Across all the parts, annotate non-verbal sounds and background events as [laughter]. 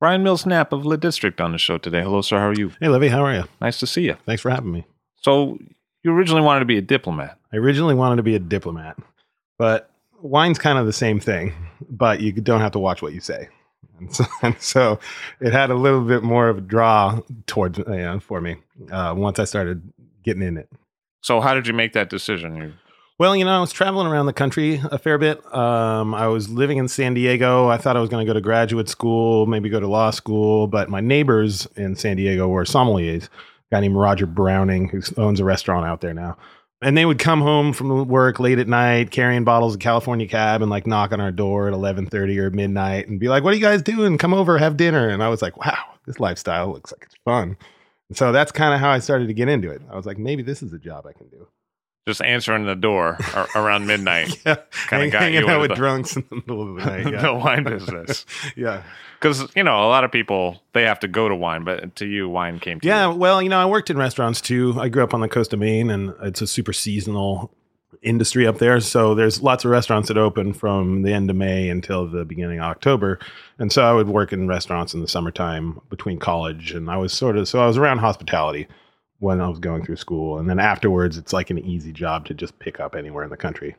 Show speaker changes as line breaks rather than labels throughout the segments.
Brian Mills Knapp of Le District on the show today. Hello, sir. How are you?
Hey, Levi, how are you?
Nice to see you.
Thanks for having me.
So, you originally wanted to be a diplomat.
I originally wanted to be a diplomat, but wine's kind of the same thing, but you don't have to watch what you say. And so, [laughs] and so it had a little bit more of a draw towards you know, for me uh, once I started getting in it.
So, how did you make that decision? You,
Well, you know, I was traveling around the country a fair bit. Um, I was living in San Diego. I thought I was going to go to graduate school, maybe go to law school, but my neighbors in San Diego were sommeliers. A guy named Roger Browning, who owns a restaurant out there now. And they would come home from work late at night, carrying bottles of California Cab, and like knock on our door at eleven thirty or midnight, and be like, "What are you guys doing? Come over, have dinner." And I was like, "Wow, this lifestyle looks like it's fun." And so that's kind of how I started to get into it. I was like, "Maybe this is a job I can do."
Just answering the door around midnight. [laughs]
Yeah,
Kinda got
hanging
you
out with
the-
drunks in the middle of the night. [laughs] Yeah.
the wine business. [laughs]
yeah.
Because, you know, a lot of people, they have to go to wine, but to you, wine came to
Yeah,
you.
well, you know, I worked in restaurants too. I grew up on the coast of Maine, and it's a super seasonal industry up there. So there's lots of restaurants that open from the end of May until the beginning of October. And so I would work in restaurants in the summertime between college, and I was sort of so I was around hospitality when I was going through school, and then afterwards, it's like an easy job to just pick up anywhere in the country.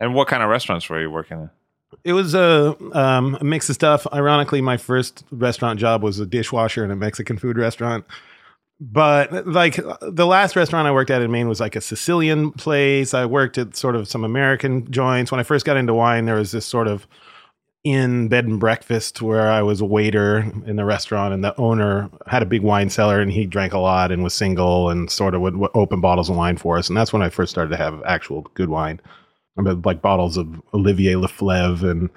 And what kind of restaurants were you working in?
It was a, um, a mix of stuff. Ironically, my first restaurant job was a dishwasher in a Mexican food restaurant. But like the last restaurant I worked at in Maine was like a Sicilian place. I worked at sort of some American joints. When I first got into wine, there was this sort of in bed and breakfast where I was a waiter in the restaurant, and the owner had a big wine cellar, and he drank a lot and was single, and sort of would, open bottles of wine for us. And that's when I first started to have actual good wine. I mean, like bottles of Olivier Leflaive and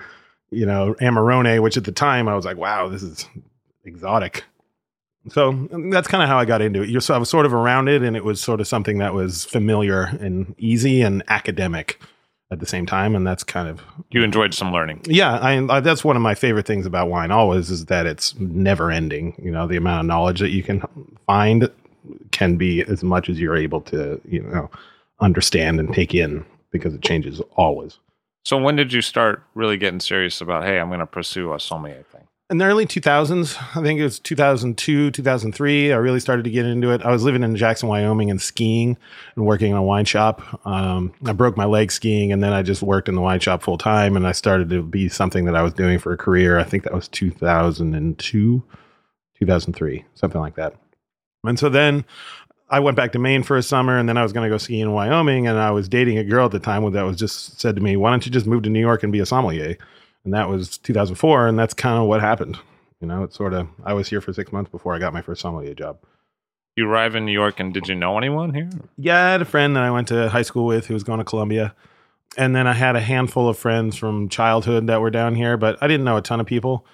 you know Amarone, which at the time I was like, wow, this is exotic. So that's kind of how I got into it. You're, so I was sort of around it, and it was sort of something that was familiar and easy and academic at the same time. And that's kind of
You enjoyed some learning.
yeah, I, I that's one of my favorite things about wine always is that it's never ending. You know, the amount of knowledge that you can find can be as much as you're able to, you know, understand and take in because it changes always.
So when did you start really getting serious about, hey, I'm going to pursue a sommelier?
In the early 2000s, I think it was 2002, 2003, I really started to get into it. I was living in Jackson, Wyoming and skiing and working in a wine shop. Um, I broke my leg skiing and then I just worked in the wine shop full time and I started to be something that I was doing for a career. I think that was 2002, 2003, something like that. And so then I went back to Maine for a summer and then I was going to go skiing in Wyoming and I was dating a girl at the time that was just said to me, why don't you just move to New York and be a sommelier? And that was 2004 and that's kind of what happened. You know, it's sort of, I was here for six months before I got my first sommelier job.
You arrive in New York, and did you know anyone here?
Yeah, I had a friend that I went to high school with who was going to Columbia. And then I had a handful of friends from childhood that were down here, but I didn't know a ton of people.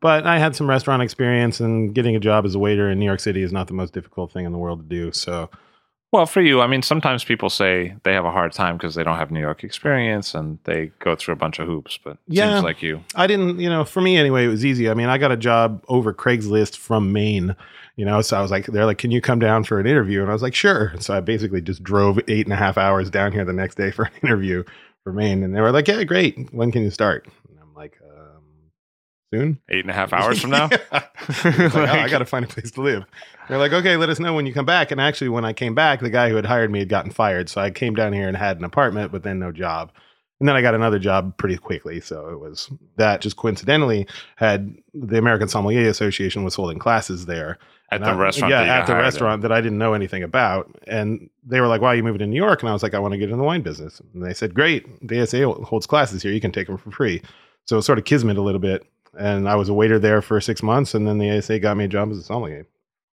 But I had some restaurant experience, and getting a job as a waiter in New York City is not the most difficult thing in the world to do. So
Well, for you, I mean, sometimes people say they have a hard time because they don't have New York experience and they go through a bunch of hoops. But
Yeah.
seems like you.
I didn't, you know, for me anyway, it was easy. I mean, I got a job over Craigslist from Maine, you know, so I was like, they're like, can you come down for an interview? And I was like, sure. So I basically just drove eight and a half hours down here the next day for an [laughs] interview for Maine. And they were like, yeah, great. When can you start? And I'm like, um, soon.
Eight and a half hours from now? [laughs]
Like, oh, I got to find a place to live. They're like, okay, let us know when you come back. And actually, when I came back, the guy who had hired me had gotten fired. So I came down here and had an apartment, but then no job. And then I got another job pretty quickly. So it was that just coincidentally had the American Sommelier Association was holding classes there.
At the
I-
restaurant.
Yeah, at the restaurant that I didn't know anything about. And they were like, why are you moving to New York? And I was like, I want to get in the wine business. And they said, great. The ASA holds classes here. You can take them for free. So it was sort of kismet a little bit. And I was a waiter there for six months. And then the ASA got me a job as a sommelier.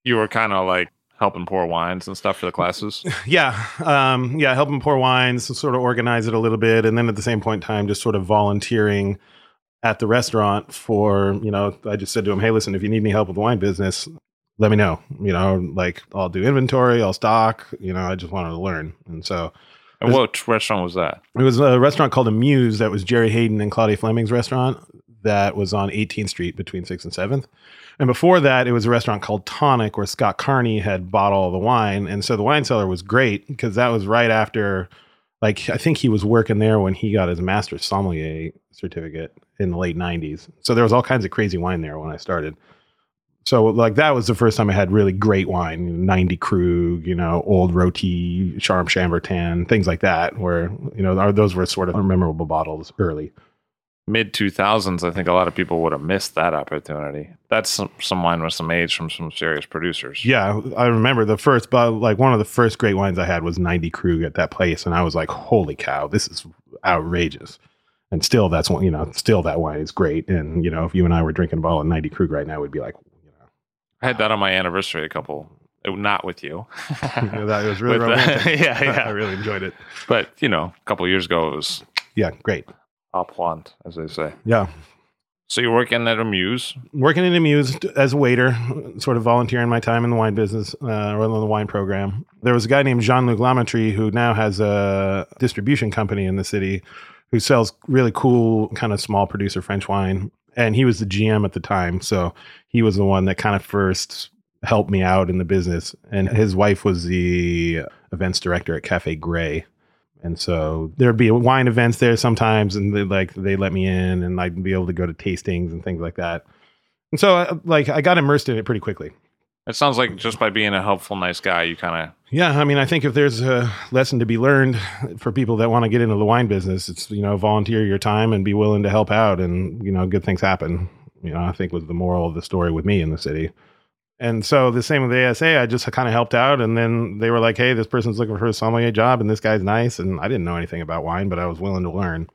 You were kind of like helping pour wines and stuff for the classes. [laughs]
Yeah. Um, yeah. Help them pour wines, sort of organize it a little bit. And then at the same point in time, just sort of volunteering at the restaurant for, you know, I just said to him, Hey, listen, if you need any help with the wine business, let me know. You know, like I'll do inventory, I'll stock, you know, I just wanted to learn. And so
and what restaurant was that?
it was a restaurant called Amuse that was Gerry Hayden and Claudia Fleming's restaurant that was on 18th Street between 6th and 7th. And before that, it was a restaurant called Tonic where Scott Carney had bought all the wine. And so the wine cellar was great because that was right after, like, I think he was working there when he got his master's sommelier certificate in the late 90s. So there was all kinds of crazy wine there when I started. So like that was the first time I had really great wine, 90 Krug, you know, old roti, Charmes-Chambertin, things like that, where, you know, those were sort of memorable bottles early.
Mid 2000s, I think a lot of people would have missed that opportunity. That's some, some wine with some age from some serious producers.
Yeah, I remember the first, but like one of the first great wines I had was 90 Krug at that place. And I was like, holy cow, this is outrageous. And still, that's one, you know, still that wine is great. And, you know, if you and I were drinking a bottle of 90 Krug right now, we'd be like, you know,
I had that on my anniversary a couple, uh, not with you. [laughs]
that was [laughs] really
With
romantic. [laughs]
yeah,
I really enjoyed it.
But, you know, a couple years ago, it was
Yeah, great.
Au point, as they say.
Yeah.
So you're working at Amuse?
working in muse as a waiter, sort of volunteering my time in the wine business uh, or in the wine program. There was a guy named Jean Luc Lamatry who now has a distribution company in the city who sells really cool, kind of small producer French wine. And he was the GM at the time. So he was the one that kind of first helped me out in the business. And his wife was the events director at Cafe Gray. And so there'd be wine events there sometimes, and they like they let me in, and I'd be able to go to tastings and things like that. And so, uh, like, I got immersed in it pretty quickly.
It sounds like just by being a helpful, nice guy, you kind of
Yeah, I mean, I think if there's a lesson to be learned for people that want to get into the wine business, it's you know volunteer your time and be willing to help out, and you know good things happen. You know, I think was the moral of the story with me in the city. And so the same with the ASA, I just kind of helped out, and then they were like, "Hey, this person's looking for a sommelier job, and this guy's nice." And I didn't know anything about wine, but I was willing to learn.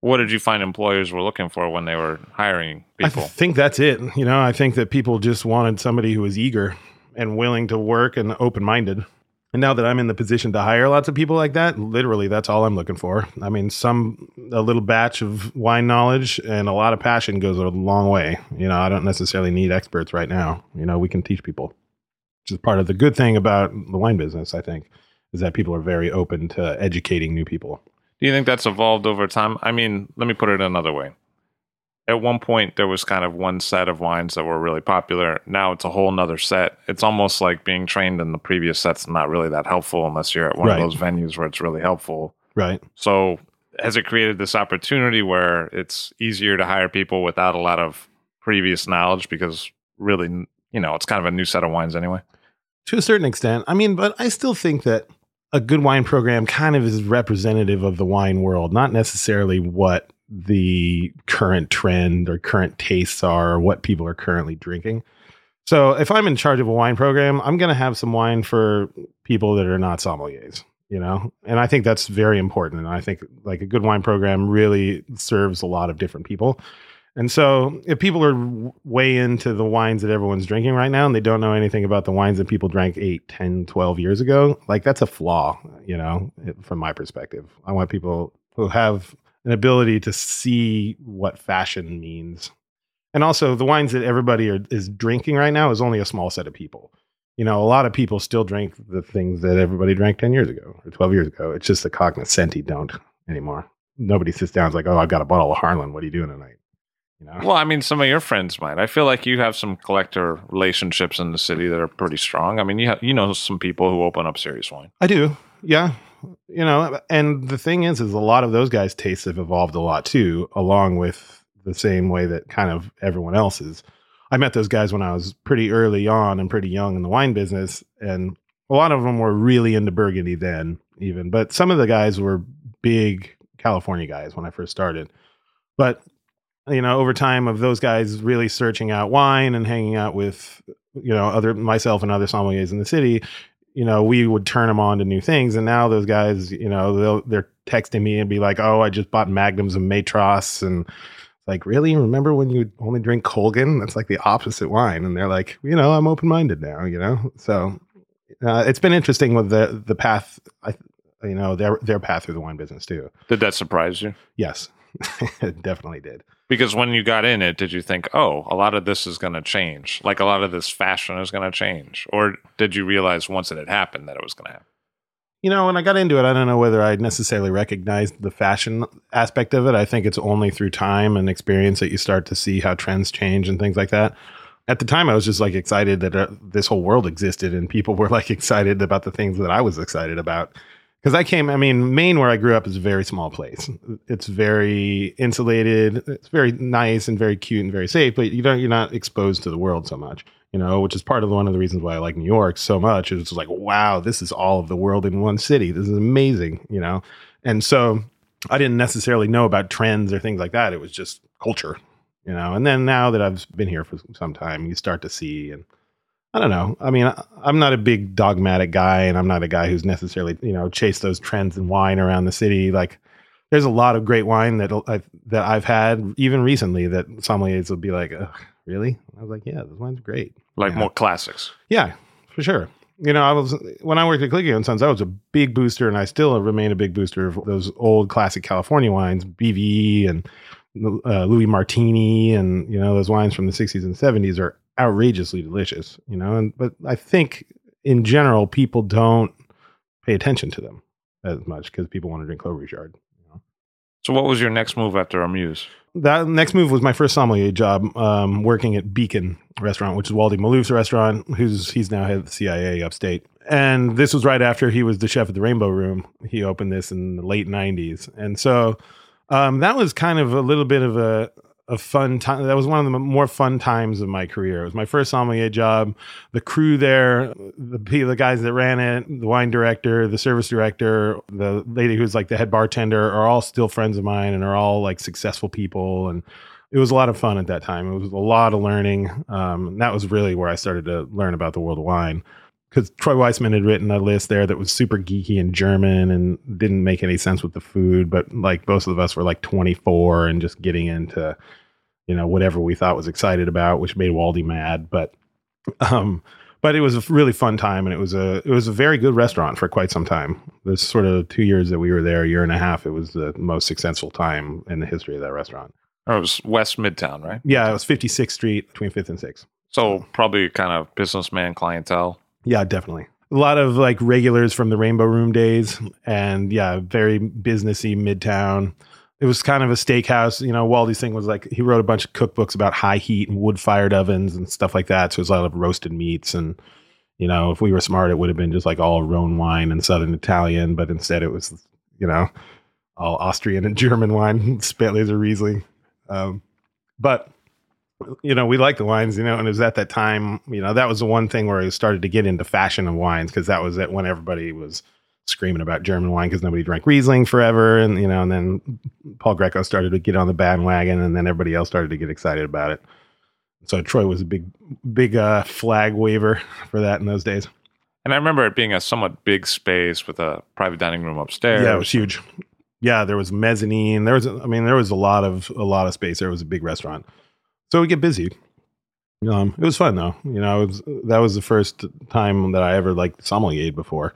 What did you find employers were looking for when they were hiring people?
I think that's it. You know, I think that people just wanted somebody who was eager and willing to work and open minded. And now that I'm in the position to hire lots of people like that, literally that's all I'm looking for. I mean, some a little batch of wine knowledge and a lot of passion goes a long way. You know, I don't necessarily need experts right now. You know, we can teach people. Which is part of the good thing about the wine business, I think, is that people are very open to educating new people.
Do you think that's evolved over time? I mean, let me put it another way. At one point, there was kind of one set of wines that were really popular. Now it's a whole nother set. It's almost like being trained in the previous set's not really that helpful unless you're at one
Right.
of those venues where it's really helpful.
Right.
So, has it created this opportunity where it's easier to hire people without a lot of previous knowledge because really, you know, it's kind of a new set of wines anyway?
to a certain extent. I mean, but I still think that a good wine program kind of is representative of the wine world, not necessarily what the current trend or current tastes are or what people are currently drinking. So if I'm in charge of a wine program, I'm going to have some wine for people that are not sommeliers, you know? And I think that's very important. And I think like a good wine program really serves a lot of different people. And so, if people are way into the wines that everyone's drinking right now and they don't know anything about the wines that people drank 8, 10, 12 years ago, like that's a flaw, you know, from my perspective. I want people who have an ability to see what fashion means. And also, the wines that everybody are, is drinking right now is only a small set of people. you know, a lot of people still drink the things that everybody drank 10 years ago or 12 years ago. It's just the cognoscenti don't anymore. Nobody sits down and is like, oh, I've got a bottle of Harlan. What are you doing tonight? You know?
Well, I mean, some of your friends might. I feel like you have some collector relationships in the city that are pretty strong. I mean, you have, you know some people who open up serious wine.
I do. Yeah. You know, and the thing is, is a lot of those guys' tastes have evolved a lot too, along with the same way that kind of everyone else's. I met those guys when I was pretty early on and pretty young in the wine business, and a lot of them were really into Burgundy then, even. But some of the guys were big California guys when I first started. But you know, over time of those guys really searching out wine and hanging out with you know other myself and other sommeliers in the city, you know, we would turn them on to new things. And now those guys, you know, they'll, they're texting me and be like, "Oh, I just bought magnums of Matros," and like, really? Remember when you only drink Colgin? That's like the opposite wine. And they're like, you know, I'm open minded now. You know, so uh, it's been interesting with the the path. I, you know, their their path through the wine business too.
Did that surprise you?
Yes, [laughs] it definitely did.
Because when you got in it, did you think, oh, a lot of this is going to change? Like a lot of this fashion is going to change? Or did you realize once it had happened that it was going to happen?
You know, when I got into it, I don't know whether I necessarily recognized the fashion aspect of it. I think it's only through time and experience that you start to see how trends change and things like that. At the time, I was just like excited that uh, this whole world existed and people were like [laughs] excited about the things that I was excited about because I came, I mean, Maine, where I grew up, is a very small place. It's very insulated. It's very nice and very cute and very safe, but you don't, you're not exposed to the world so much, you know, which is part of one of the reasons why I like New York so much. It's like, wow, this is all of the world in one city. This is amazing, you know? And so I didn't necessarily know about trends or things like that. It was just culture, you know? And then now that I've been here for some time, you start to see and, I don't know. I mean, I'm not a big dogmatic guy, and I'm not a guy who's necessarily you know chase those trends in wine around the city. Like, there's a lot of great wine that I've, that I've had even recently that sommeliers will be like, "Really?" I was like, "Yeah, this wine's great."
Like
yeah.
more classics.
Yeah, for sure. You know, I was when I worked at Colicchio and Sons, I was a big booster, and I still remain a big booster of those old classic California wines, BV and uh, Louis Martini, and you know those wines from the 60s and 70s are outrageously delicious, you know. And but I think in general, people don't pay attention to them as much because people want to drink Clos Rougeard. You know?
So, what was your next move after Amuse?
That next move was my first sommelier job, um, working at Beacon Restaurant, which is Waldy Malouf's restaurant. Who's he's now head of the CIA upstate. And this was right after he was the chef at the Rainbow Room. He opened this in the late '90s, and so um, that was kind of a little bit of a a fun time. That was one of the more fun times of my career. It was my first sommelier job. The crew there, the the guys that ran it, the wine director, the service director, the lady who's like the head bartender, are all still friends of mine and are all like successful people. And it was a lot of fun at that time. It was a lot of learning. Um, that was really where I started to learn about the world of wine because Troy Weissman had written a list there that was super geeky in German and didn't make any sense with the food. But like both of us were like 24 and just getting into, you know, whatever we thought was excited about, which made Waldy mad. But, um, but it was a really fun time and it was a it was a very good restaurant for quite some time. This sort of two years that we were there, a year and a half, it was the most successful time in the history of that restaurant.
Oh, it was West Midtown, right?
Yeah, it was 56th Street between 5th and 6th.
So probably kind of businessman clientele.
Yeah, definitely. A lot of like regulars from the Rainbow Room days, and yeah, very businessy Midtown. It was kind of a steakhouse. You know, Waldy's thing was like he wrote a bunch of cookbooks about high heat and wood fired ovens and stuff like that. So it was a lot of roasted meats and you know, if we were smart, it would have been just like all Rhone wine and Southern Italian, but instead it was, you know, all Austrian and [laughs] German wine, [laughs] Spätlese Riesling. Um, but you know, we like the wines, you know, and it was at that time, you know, that was the one thing where I started to get into fashion of wines because that was it when everybody was screaming about German wine because nobody drank Riesling forever. And, you know, and then Paul Grieco started to get on the bandwagon and then everybody else started to get excited about it. So Troy was a big, big uh, flag waver for that in those days.
And I remember it being a somewhat big space with a private dining room upstairs.
Yeah, it was huge. Yeah, there was mezzanine. There was, I mean, there was a lot of a lot of space. There was a big restaurant so we get busy. Um, it was fun though. You know, was, that was the first time that I ever like sommelier before.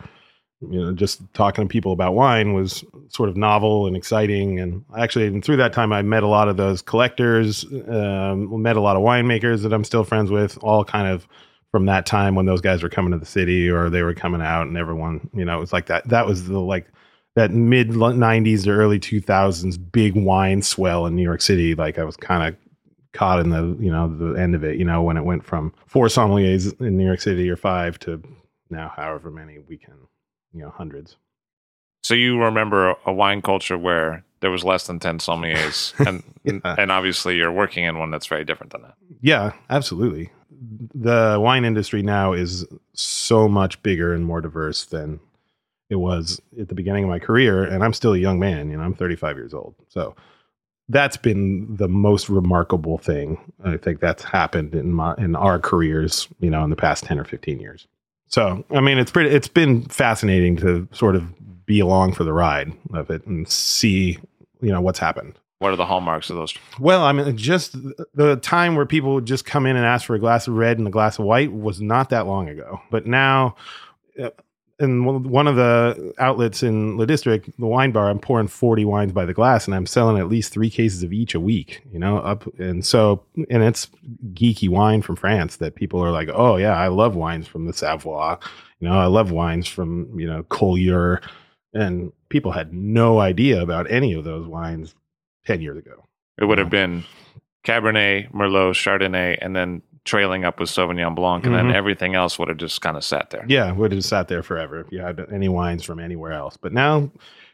You know, just talking to people about wine was sort of novel and exciting. And actually, and through that time, I met a lot of those collectors, um, met a lot of winemakers that I'm still friends with, all kind of from that time when those guys were coming to the city or they were coming out and everyone, you know, it was like that. That was the like that mid 90s to early 2000s big wine swell in New York City. Like I was kind of caught in the, you know, the end of it, you know, when it went from four sommeliers in New York City or five to now however many we can, you know, hundreds.
So you remember a wine culture where there was less than 10 sommeliers [laughs] and
Yeah.
and obviously you're working in one that's very different than that.
Yeah, absolutely. The wine industry now is so much bigger and more diverse than it was at the beginning of my career. And I'm still a young man, you know, I'm 35 years old. So that's been the most remarkable thing. I think that's happened in my in our careers, you know, in the past 10 or 15 years. So, I mean, it's pretty it's been fascinating to sort of be along for the ride of it and see, you know, what's happened.
What are the hallmarks of those?
Well, I mean, just the time where people would just come in and ask for a glass of red and a glass of white was not that long ago. But now, in one one of the outlets in the district, the wine bar, I'm pouring 40 wines by the glass and I'm selling at least three cases of each a week, you know, up. And so, and it's geeky wine from France that people are like, oh, yeah, I love wines from the Savoie. You know, I love wines from, you know, Collier. And people had no idea about any of those wines 10 years ago.
It would have been Cabernet, Merlot, Chardonnay, and then trailing up with Sauvignon Blanc, and
Mhm.
then everything else would have just kind of sat there.
Yeah, would have sat there forever if you had any wines from anywhere else. But now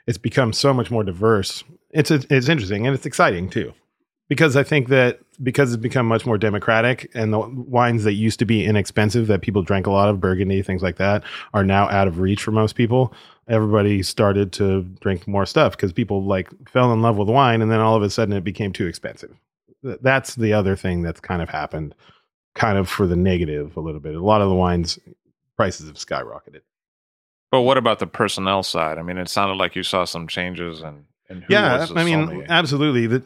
it's become so much more diverse. It's it's interesting and it's exciting too, because I think that because it's become much more democratic and the wines that used to be inexpensive that people drank a lot of Burgundy things like that are now out of reach for most people. Everybody started to drink more stuff because people like fell in love with wine and then all of a sudden it became too expensive. That's the other thing that's kind of happened, kind of for the negative a little bit. A lot of the wines prices have skyrocketed.
But what about the personnel side? I mean, it sounded like you saw some changes, and, and who
yeah, I mean,
sommelier?
absolutely. The,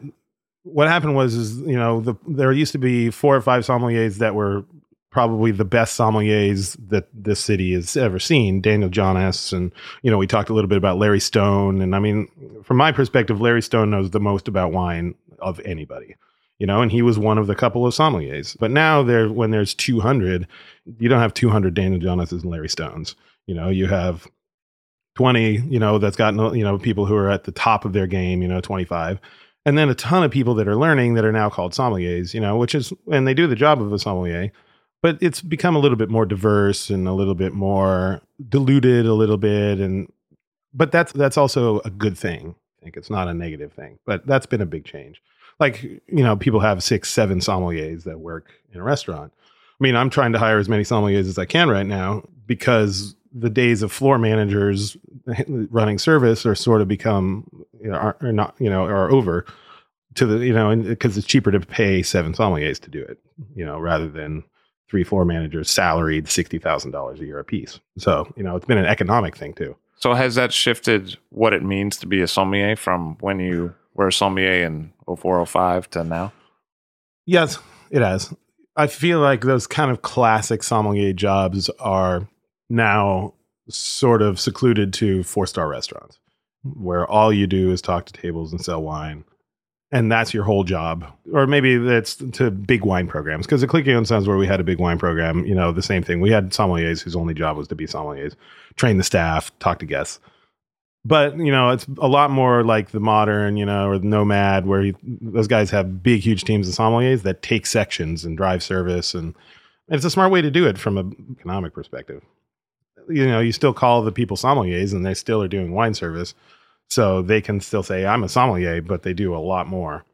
what happened was, is you know, the, there used to be four or five sommeliers that were probably the best sommeliers that this city has ever seen. Daniel Johnnes, and you know, we talked a little bit about Larry Stone, and I mean, from my perspective, Larry Stone knows the most about wine of anybody. You know, and he was one of the couple of sommeliers. But now there, when there's 200, you don't have 200 Daniel Johnneses and Larry Stones. You know, you have 20, you know, that's gotten, you know, people who are at the top of their game, you know, 25. And then a ton of people that are learning that are now called sommeliers, you know, which is, and they do the job of a sommelier, but it's become a little bit more diverse and a little bit more diluted a little bit. And, but that's, that's also a good thing. I think it's not a negative thing, but that's been a big change. Like, you know, people have six, seven sommeliers that work in a restaurant. I mean, I'm trying to hire as many sommeliers as I can right now because the days of floor managers [laughs] running service are sort of become you know, are, are not you know are over to the you know because it's cheaper to pay seven sommeliers to do it you know rather than three floor managers salaried sixty thousand dollars a year apiece. So you know it's been an economic thing too.
so has that shifted what it means to be a sommelier from when you were a sommelier in 0405 to now?
Yes, it has. I feel like those kind of classic sommelier jobs are now sort of secluded to four star restaurants where all you do is talk to tables and sell wine. And that's your whole job. Or maybe that's to big wine programs. Because the Colicchio and Sons, where we had a big wine program, you know, the same thing. We had sommeliers whose only job was to be sommeliers, train the staff, talk to guests. But, you know, it's a lot more like the modern, you know, or the nomad, where those guys have big, huge teams of sommeliers that take sections and drive service. And it's a smart way to do it from an economic perspective. You know, you still call the people sommeliers and they still are doing wine service. So they can still say, I'm a sommelier, but they do a lot more.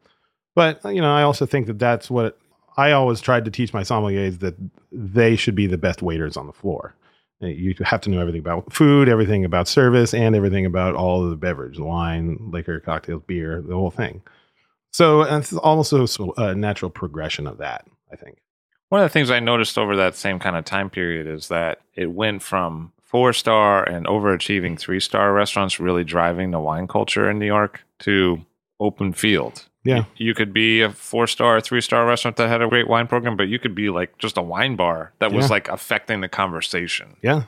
But, you know, I also think that that's what I always tried to teach my sommeliers that they should be the best waiters on the floor. You have to know everything about food, everything about service, and everything about all of the beverage wine, liquor, cocktails, beer, the whole thing. So it's also a natural progression of that, I think.
One of the things I noticed over that same kind of time period is that it went from four star and overachieving three star restaurants really driving the wine culture in New York to open field.
Yeah.
You could be a four star, three star restaurant that had a great wine program, but you could be like just a wine bar that was
Yeah.
like affecting the conversation.
Yeah.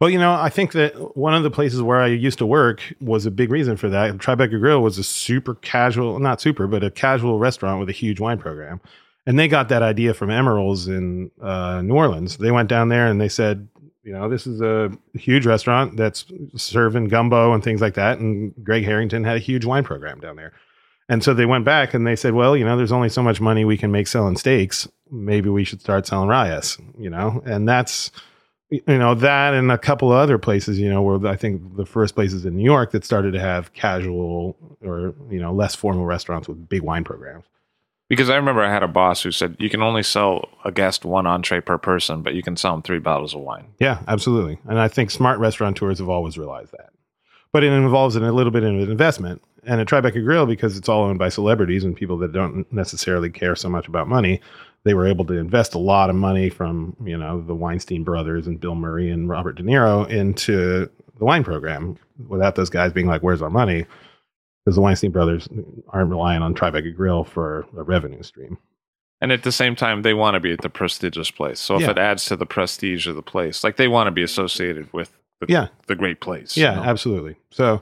Well, you know, I think that one of the places where I used to work was a big reason for that. Tribeca Grill was a super casual, not super, but a casual restaurant with a huge wine program. And they got that idea from Emeril's in uh, New Orleans. They went down there and they said, you know, this is a huge restaurant that's serving gumbo and things like that. And Greg Harrington had a huge wine program down there. And so they went back and they said, well, you know, there's only so much money we can make selling steaks. Maybe we should start selling rayas, you know? And that's, you know, that and a couple of other places, you know, where I think the first places in New York that started to have casual or, you know, less formal restaurants with big wine programs.
Because I remember I had a boss who said you can only sell a guest one entree per person, but you can sell them three bottles of wine.
Yeah, absolutely. And I think smart restaurateurs have always realized that. But it involves a little bit of an investment. And at Tribeca Grill, because it's all owned by celebrities and people that don't necessarily care so much about money, they were able to invest a lot of money from, you know, the Weinstein brothers and Bill Murray and Robert De Niro into the wine program without those guys being like, where's our money? because the Weinstein brothers aren't relying on Tribeca Grill for a revenue stream.
And at the same time, they want to be at the prestigious place. So if
Yeah.
it adds to the prestige of the place, like they want to be associated with the,
Yeah.
the great place. you
Yeah,
know?
absolutely. So,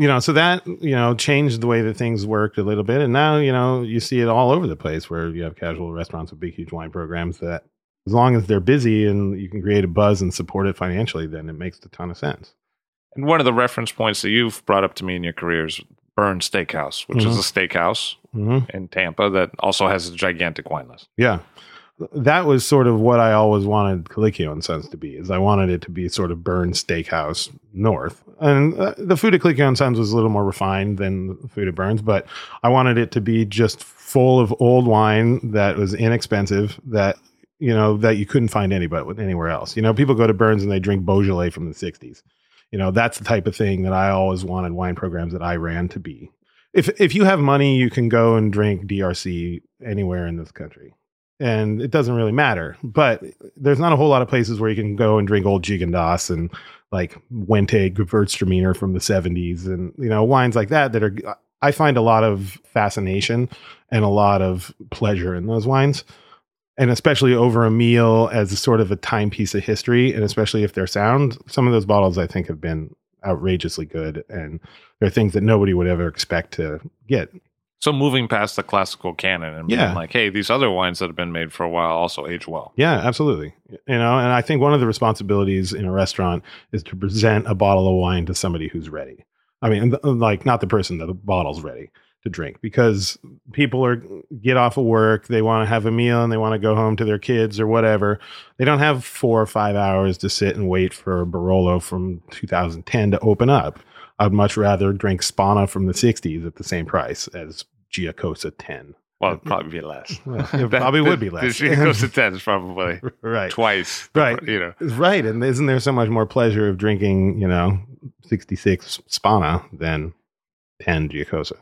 you know, so that, you know, changed the way that things worked a little bit. And now, you know, you see it all over the place where you have casual restaurants with big, huge wine programs that, as long as they're busy and you can create a buzz and support it financially, then it makes a ton of sense.
And one of the reference points that you've brought up to me in your career is Bern Steakhouse, which is a steakhouse
hmm
in Tampa that also has a gigantic wine list.
Yeah. That was sort of what I always wanted Colicchio and Sons to be. Is I wanted it to be sort of Bern Steakhouse North, and uh, the food at Colicchio and Sons was a little more refined than the food at Bern's, but I wanted it to be just full of old wine that was inexpensive. That you know that you couldn't find anybody anywhere else. You know, people go to Bern's and they drink Beaujolais from the '60s. You know, that's the type of thing that I always wanted wine programs that I ran to be. If if you have money, you can go and drink DRC anywhere in this country and it doesn't really matter. But there's not a whole lot of places where you can go and drink old Gigondas and like Wente Gewürztraminer from the 70s and you know wines like that that are I find a lot of fascination and a lot of pleasure in those wines. And especially over a meal as a sort of a timepiece of history, and especially if they're sound, some of those bottles I think have been outrageously good, and they're things that nobody would ever expect to get.
So moving past the classical canon and being
Yeah.
like, hey, these other wines that have been made for a while also age well.
Yeah, absolutely. You know, and I think one of the responsibilities in a restaurant is to present a bottle of wine to somebody who's ready. I mean, like not the person that the bottle's ready to drink because people are get off of work, they want to have a meal and they want to go home to their kids or whatever. They don't have 4 or 5 hours to sit and wait for a Barolo from 2010 to open up. I'd much rather drink Spanna from the 60s at the same price as Giacosa 10.
Well, it'd probably be less. [laughs]
Well, it probably would be less.
The [laughs] to 10 is probably
right.
twice.
Right.
You know,
Right. And isn't there so much more pleasure of drinking, you know, 66 Spanna than 10 Giacosa?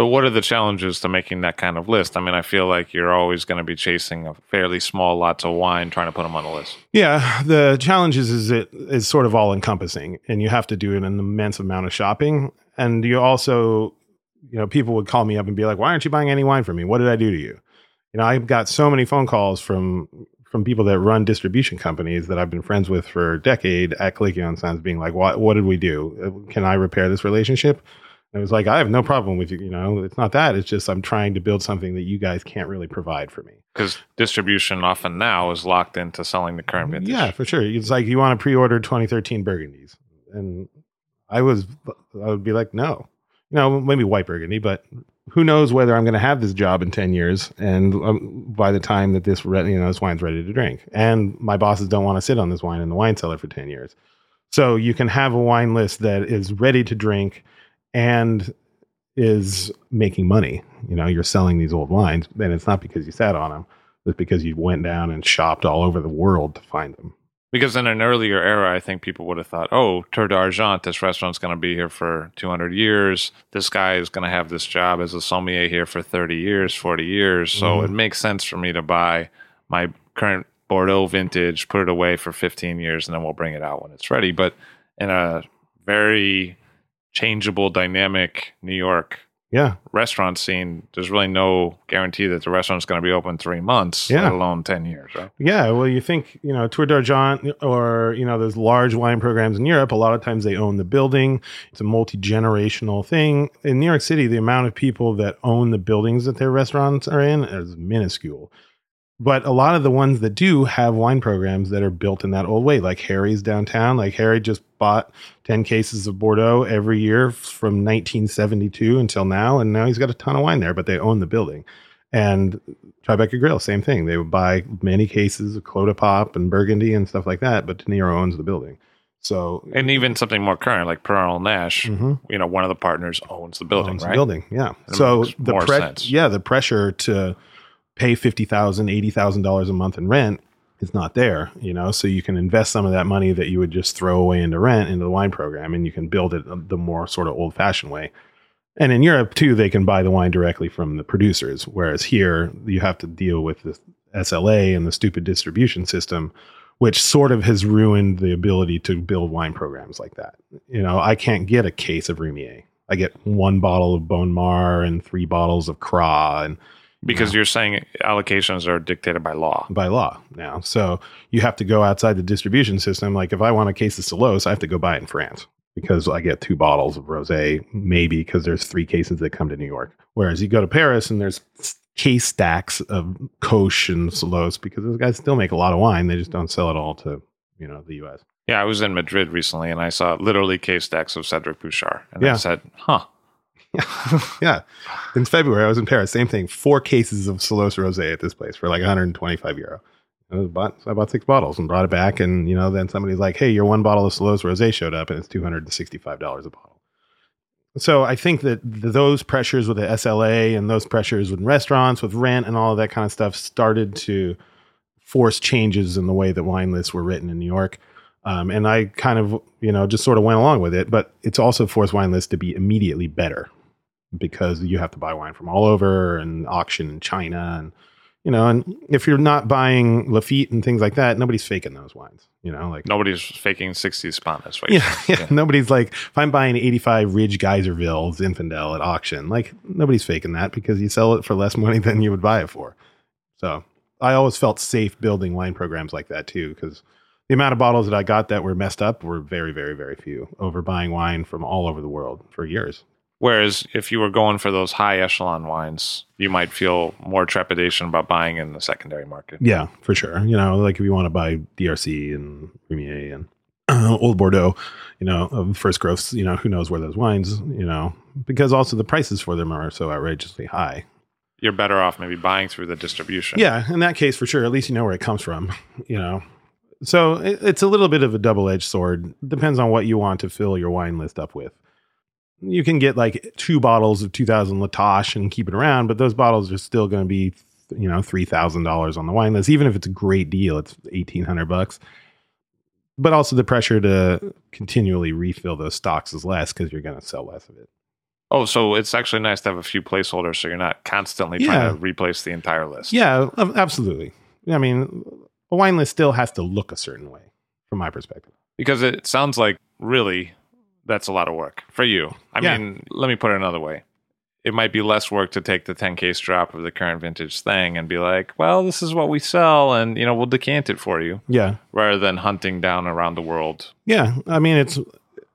But what are the challenges to making that kind of list? I mean, I feel like you're always going to be chasing a fairly small lots of wine, trying to put them on the list.
Yeah. The challenges is, is it is sort of all encompassing and you have to do an immense amount of shopping. And you also, you know, people would call me up and be like, why aren't you buying any wine from me? What did I do to you? You know, I've got so many phone calls from from people that run distribution companies that I've been friends with for a decade at Colicchio and Sons being like, what, what did we do? Can I repair this relationship? And it was like, I have no problem with you. You know, it's not that. It's just I'm trying to build something that you guys can't really provide for me.
Because distribution often now is locked into selling the current vintage.
Yeah, for sure. It's like you want to pre-order 2013 Burgundies, and I was, I would be like, no, you know, maybe white Burgundy, but who knows whether I'm going to have this job in 10 years, and um, by the time that this, re- you know, this wine's ready to drink, and my bosses don't want to sit on this wine in the wine cellar for 10 years, so you can have a wine list that is ready to drink and is making money. You know, you're selling these old wines, and it's not because you sat on them. It's because you went down and shopped all over the world to find them.
Because in an earlier era, I think people would have thought, oh, Tour d'Argent, this restaurant's going to be here for 200 years. This guy is going to have this job as a sommelier here for 30 years, 40 years. So
Mhm.
it makes sense for me to buy my current Bordeaux vintage, put it away for 15 years, and then we'll bring it out when it's ready. But in a very changeable, dynamic New York
Yeah.
restaurant scene, there's really no guarantee that the restaurant's going to be open three months,
Yeah.
let alone 10 years, right?
Yeah, well, you think you know Tour d'Argent or you know those large wine programs in Europe. A lot of times they own the building. It's a multi generational thing. In New York City, the amount of people that own the buildings that their restaurants are in is minuscule. But a lot of the ones that do have wine programs that are built in that old way, like Harry's downtown. Like Harry just bought ten cases of Bordeaux every year from 1972 until now, and now he's got a ton of wine there. But they own the building. And Tribeca Grill, same thing. They would buy many cases of Clota Pop and Burgundy and stuff like that, but De Niro owns the building. So,
And even something more current, like Pearl & Ash,
Mhm.
you know, one of the partners owns the building,
owns the building, yeah.
That
so the pre- yeah, the pressure to pay fifty thousand, eighty thousand dollars $80,000 a month in rent is not there. You know, so you can invest some of that money that you would just throw away into rent into the wine program, and you can build it the more sort of old fashioned way. And in Europe too, they can buy the wine directly from the producers, whereas here you have to deal with the SLA and the stupid distribution system, which sort of has ruined the ability to build wine programs like that. You know, I can't get a case of Roumier. I get one bottle of Bonnes-Mares and three bottles of Cras and
Because you're saying allocations are dictated by law.
by law now. So you have to go outside the distribution system. Like if I want a case of Selosse, I have to go buy it in France because I get two bottles of rosé, maybe because there's three cases that come to New York. Whereas you go to Paris and there's case stacks of Koch and Selosse because those guys still make a lot of wine. They just don't sell it all to, you know, the US.
Yeah, I was in Madrid recently and I saw literally case stacks of Cedric Bouchard. And
Yeah.
I said, huh. [laughs]
yeah. In February, I was in Paris. Same thing. Four cases of Selosse Rosé at this place for like 125 euro. I bought, so I bought six bottles and brought it back. And, you know, then somebody's like, hey, your one bottle of Selosse Rosé showed up and it's $265 a bottle. So I think that those pressures with the SLA and those pressures with restaurants, with rent and all of that kind of stuff started to force changes in the way that wine lists were written in New York. Um, and I kind of, you know, just sort of went along with it. But it's also forced wine lists to be immediately better because you have to buy wine from all over and auction in China and you know, and if you're not buying Lafite and things like that, nobody's faking those wines. You know, like
Nobody's faking 60 Spannas, right?
yeah, yeah, nobody's like if I'm buying 85 Ridge Geyserville Zinfandel at auction, like nobody's faking that because you sell it for less money than you would buy it for. So I always felt safe building wine programs like that too because the amount of bottles that I got that were messed up were very, very, very few. Over buying wine from all over the world for years.
Whereas if you were going for those high echelon wines, you might feel more trepidation about buying in the secondary market.
Yeah, for sure. You know, like if you want to buy DRC and Roumier and uh, [clears throat] Old Bordeaux, you know, of first growths, you know, who knows where those wines, you know, because also the prices for them are so outrageously high.
You're better off maybe buying through the distribution.
Yeah, in that case, for sure. At least you know where it comes from, [laughs] you know. So it, it's a little bit of a double edged sword. Depends on what you want to fill your wine list up with. You can get like two bottles of 2000 La Tâche and keep it around, but those bottles are still going to be, you know, $3,000 on the wine list. Even if it's a great deal, it's 1800 bucks. But also the pressure to continually refill those stocks is less because you're going to sell less of it.
Oh, so it's actually nice to have a few placeholders so you're not constantly
Yeah.
trying to replace the entire list.
Yeah, absolutely. I mean, a wine list still has to look a certain way from my perspective.
Because it sounds like really that's a lot of work for you. I
Yeah.
mean, let me put it another way. It might be less work to take the 10 case drop of the current vintage thing and be like, well, this is what we sell and, you know, we'll decant it for you
Yeah,
rather than hunting down around the world.
yeah. I mean, it's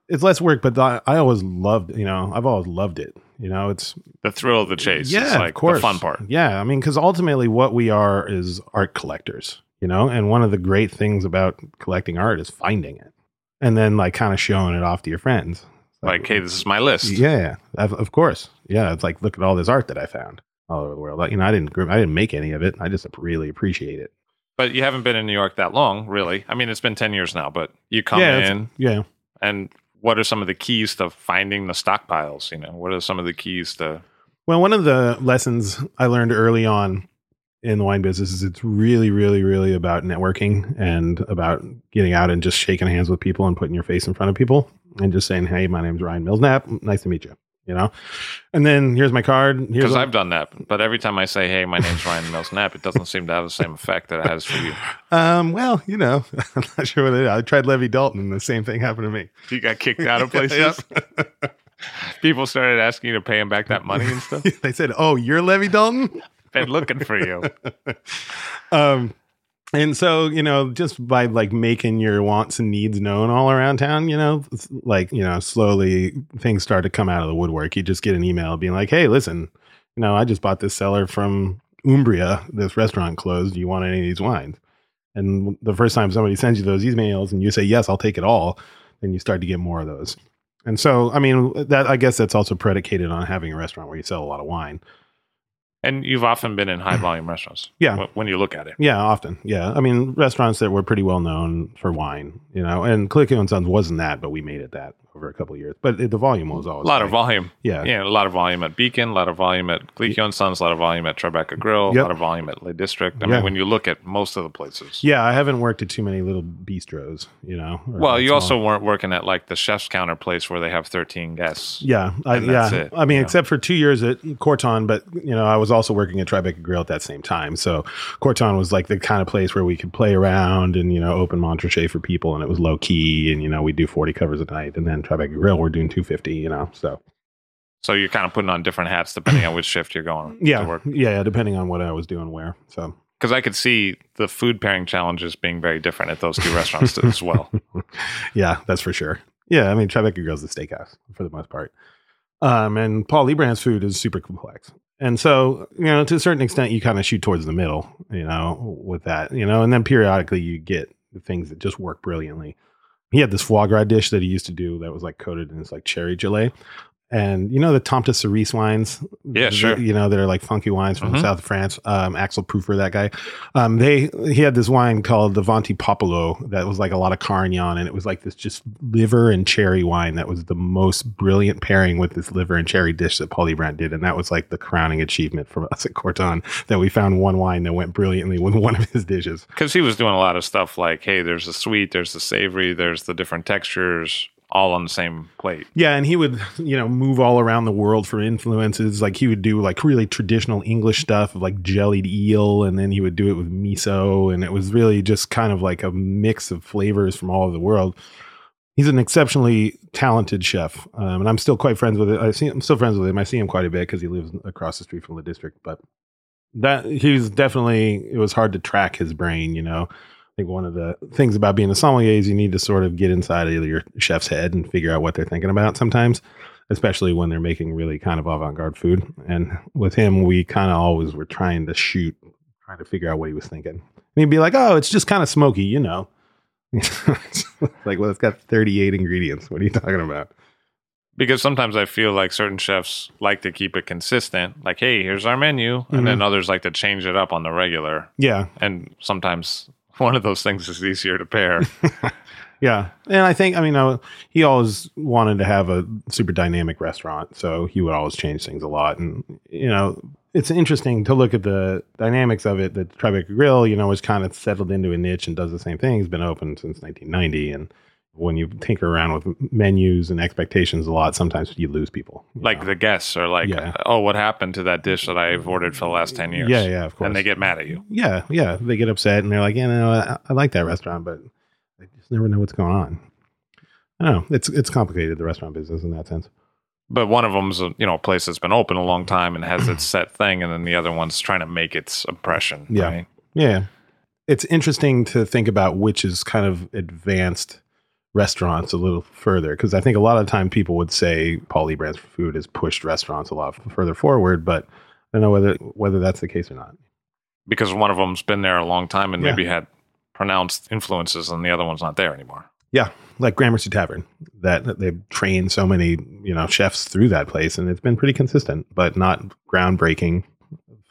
it's less work, but I, I always loved. You know, I've always loved it. You know, it's
The thrill of the chase
yeah,
like
of course,
the fun part.
Yeah, I mean, because ultimately, what we are is art collectors. You know, and one of the great things about collecting art is finding it, and then like kind of showing it off to your friends.
Like, hey, this is my list.
Yeah, of, of course. Yeah, it's like look at all this art that I found all over the world. Like, You know, I didn't I didn't make any of it. I just really appreciate it.
But you haven't been in New York that long, really. I mean, it's been 10 years now, but you come
yeah,
in
yeah.
and what are some of the keys to finding the stockpiles? You know, what are some of the keys to
Well, one of the lessons I learned early on in the wine business is it's really, really, really about networking and about getting out and just shaking hands with people and putting your face in front of people and just saying, "Hey, my name's Ryan Mills-Knapp. Nice to meet you." You know, and then here's my card.
Because I've done that, but every time I say, "Hey, my name's Ryan Mills-Knapp," it doesn't seem to have the same effect that it has for you.
um, well, you know, [laughs] I'm not sure what it is. I tried Levi Dalton, and the same thing happened to me.
You got kicked out of [laughs] places. [laughs] People started asking you to pay him back that money and stuff.
they said, "Oh, you're Levi Dalton."
Been looking for you. [laughs]
um, and so you know, just by like making your wants and needs known all around town, you know, like you know, slowly things start to come out of the woodwork. You just get an email being like, "Hey, listen, you know, I just bought this cellar from Umbria. This restaurant closed. Do you want any of these wines?" And the first time somebody sends you those emails and you say, "Yes, I'll take it all," then you start to get more of those. And so, I mean, that I guess that's also predicated on having a restaurant where you sell a lot of wine.
And you've often been in high volume restaurants.
Yeah.
When you look at it.
Yeah, often. Yeah, I mean restaurants that were pretty well known for wine, you know, and Colicchio and Sons wasn't that, but we made it that over a couple of years. But the volume was always A
lot of volume.
Yeah,
Yeah, a lot of volume at Beacon, a lot of volume at Colicchio and Sons, a lot of volume at Tribeca Grill,
Yep.
a lot of volume at Le District. I
Yeah.
mean, when you look at most of the places.
yeah. I haven't worked at too many little bistros, you know.
Well, you also weren't working at like the chef's counter place where they have 13 guests.
Yeah, I, yeah.
it,
I mean,
you know.
except for two years at Corton, but you know, I was also working at Tribeca Grill at that same time. So Corton was like the kind of place where we could play around and you know open Montrachet for people, and it was low key, and you know we do forty covers a night, and then Tribeca Grill we're doing two fifty, you know. So
So you're kind of putting on different hats depending on which shift you're going to
yeah,
work.
yeah, yeah, depending on what I was doing where. So
Because I could see the food pairing challenges being very different at those two restaurants as well. [laughs]
yeah, that's for sure. Yeah, I mean Tribeca Grill's the steakhouse for the most part. Um, and Paul Liebrandt's food is super complex. And so, you know, to a certain extent, you kind of shoot towards the middle, you know, with that, you know, and then periodically you get the things that just work brilliantly. He had this foie gras dish that he used to do that was like coated in this like cherry gelée. And you know the Temps des Cerises wines,
Yeah, sure.
You know they're like funky wines from
Mhm.
south of France. Um, Axel Prüfer, that guy. Um, they he had this wine called the Avanti Popolo that was like a lot of Carignan, and it was like this just liver and cherry wine that was the most brilliant pairing with this liver and cherry dish that Paul Brandt did, and that was like the crowning achievement for us at Corton that we found one wine that went brilliantly with [laughs] one of his dishes.
Because he was doing a lot of stuff like, hey, there's the sweet, there's the savory, there's the different textures, all on the same plate.
Yeah, and he would, you know, move all around the world for influences. Like he would do like really traditional English stuff, of like jellied eel, and then he would do it with miso, and it was really just kind of like a mix of flavors from all over the world. He's an exceptionally talented chef, um, and I'm still quite friends with it. I see, I'm still friends with him. I see him quite a bit because he lives across the street from the district. But that he was definitely it was hard to track his brain. You know, think one of the things about being a sommelier is you need to sort of get inside of your chef's head and figure out what they're thinking about sometimes, especially when they're making really kind of avant-garde food. And with him, we kind of always were trying to shoot, trying to figure out what he was thinking. And he'd be like, "Oh, it's just kind of smoky, you know." [laughs] like, well, it's got 38 ingredients. What are you talking about?
Because sometimes I feel like certain chefs like to keep it consistent. Like, hey, here's our menu. And then mm-hmm. others like to change it up on the regular.
Yeah,
And sometimes [laughs] one of those things is easier to pair. [laughs]
Yeah, and I think I mean uh, he always wanted to have a super dynamic restaurant, so he would always change things a lot. And you know, it's interesting to look at the dynamics of it. That Tribeca Grill, you know, is kind of settled into a niche and does the same thing. It's been open since 1990, and when you tinker around with menus and expectations a lot, sometimes you lose people. you
like
know?
the guests are like,
Yeah.
oh, what happened to that dish that I've ordered for the last 10 years?
yeah, yeah, of course.
And they get mad at you.
yeah, yeah, they get upset and they're like, yeah, no, I, I like that restaurant, but I just never know what's going on. I don't know. It's it's complicated the restaurant business in that sense.
But one of them's a you know a place that's been open a long time and has its [clears throat] set thing, and then the other one's trying to make its impression.
Yeah.
right?
Yeah. It's interesting to think about which is kind of advanced restaurants a little further because I think a lot of time people would say Paul Brand's food has pushed restaurants a lot further forward, but I don't know whether whether that's the case or not.
because one of them's been there a long time and
Yeah.
maybe had pronounced influences, and the other one's not there anymore.
Yeah, like Gramercy Tavern, that that they've trained so many you know chefs through that place, and it's been pretty consistent, but not groundbreaking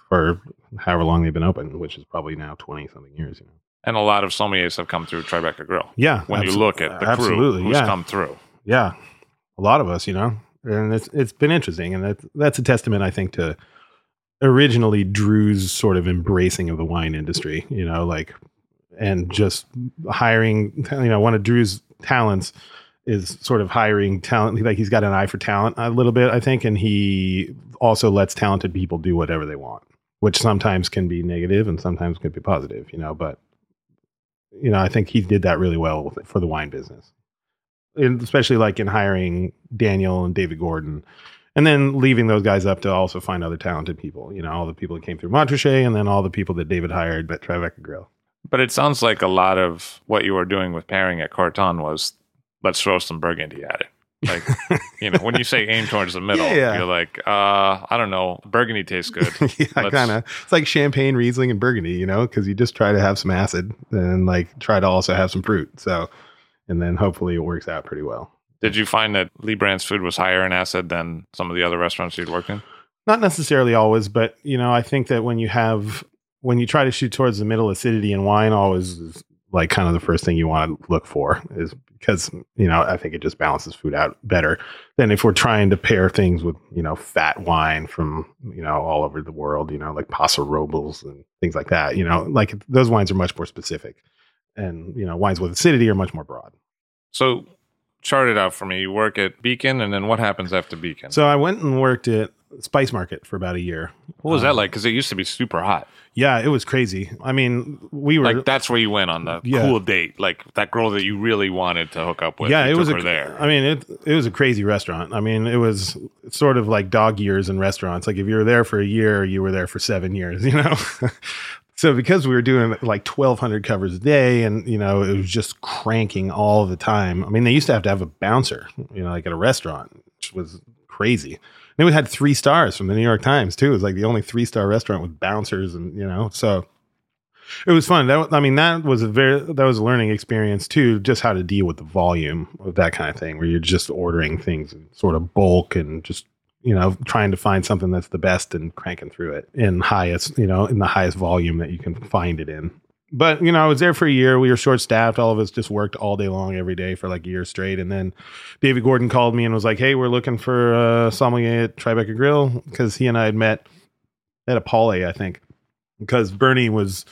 for however long they've been open, which is probably now twenty something years. You know.
And a lot of sommeliers have come through Tribeca Grill.
Yeah,
When you look at the crew
absolutely,
who's
yeah.
come through,
yeah a lot of us you know and it's it's been interesting and that's that's a testament i think to originally drew's sort of embracing of the wine industry you know like and just hiring you know one of drew's talents is sort of hiring talent like he's got an eye for talent a little bit i think and he also lets talented people do whatever they want which sometimes can be negative and sometimes can be positive you know but you know i think he did that really well for the wine business and especially like in hiring Daniel and David Gordon, and then leaving those guys up to also find other talented people. You know, all the people that came through Montrachet, and then all the people that David hired at Tribeca Grill.
But it sounds like a lot of what you were doing with pairing at Corton was let's throw some burgundy at it. Like, you know, when you say aim towards the middle,
Yeah, yeah.
you're like, uh, I don't know, burgundy tastes good. [laughs]
yeah, kind of. It's like champagne, Riesling, and Burgundy, you know, because you just try to have some acid and like try to also have some fruit. So, and then hopefully it works out pretty well.
Did you find that Liebrandt's food was higher in acid than some of the other restaurants you'd worked in?
Not necessarily always, but you know, I think that when you have when you try to shoot towards the middle, acidity in wine always is like kind of the first thing you want to look for is because you know I think it just balances food out better than if we're trying to pair things with you know fat wine from you know all over the world, you know like Paso Robles and things like that. You know, like those wines are much more specific, and you know wines with acidity are much more broad.
So, chart it out for me. You work at Beacon, and then what happens after Beacon?
So I went and worked at Spice Market for about a year.
what was that
um,
like? Because it used to be super hot.
Yeah, it was crazy. I mean, we were
Like that's where you went on the
Yeah.
cool date, like that girl that you really wanted to hook up with.
yeah, it was a,
there.
I mean, it it was a crazy restaurant. I mean, it was sort of like dog years in restaurants. Like if you were there for a year, you were there for seven years. [laughs] You know. so because we were doing like twelve hundred covers a day, and you know it was just cranking all the time. I mean, they used to have to have a bouncer, you know, like at a restaurant, which was crazy. And we had three stars from the New York Times too. It was like the only three star restaurant with bouncers, and you know, so it was fun. That I mean, that was a very that was a learning experience too. Just how to deal with the volume of that kind of thing, where you're just ordering things in sort of bulk and just you know trying to find something that's the best and cranking through it in highest you know in the highest volume that you can find it in. But you know, I was there for a year. We were short staffed. All of us just worked all day long every day for like a year straight. And then David Gordon called me and was like, "Hey, we're looking for uh, sommelier at Tribeca Grill because he and I had met at a Paulée, I think, because Bernie was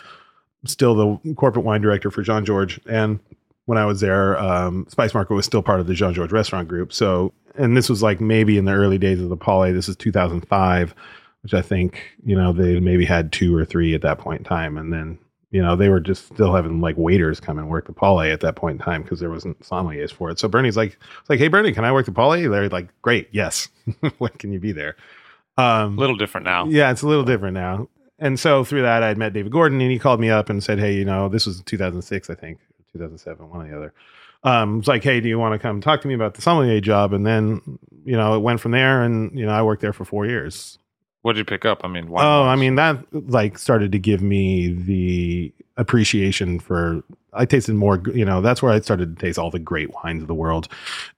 still the corporate wine director for Jean-Georges, and when I was there, um, Spice Market was still part of the Jean-Georges Restaurant Group. So, and this was like maybe in the early days of the Paulée. This is 2005, which I think you know they maybe had two or three at that point in time, and then you know they were just still having like waiters come and work the Paulée at that point in time because there wasn't sommeliers for it. So Bernie's like, it's like, hey Bernie, can I work the Paulée? They're like, great, yes. [laughs] when can you be there? Um,
a little different now.
yeah, it's a little different now. And so through that, I had met David Gordon, and he called me up and said, "Hey, you know, this was 2006, I think, 2007, one or the other." Um, it's like, "Hey, do you want to come talk to me about the sommelier job?" And then, you know, it went from there, and you know, I worked there for four years.
What did you pick up? I mean,
Oh, I mean, that like started to give me the appreciation for. I tasted more, you know. That's where I started to taste all the great wines of the world,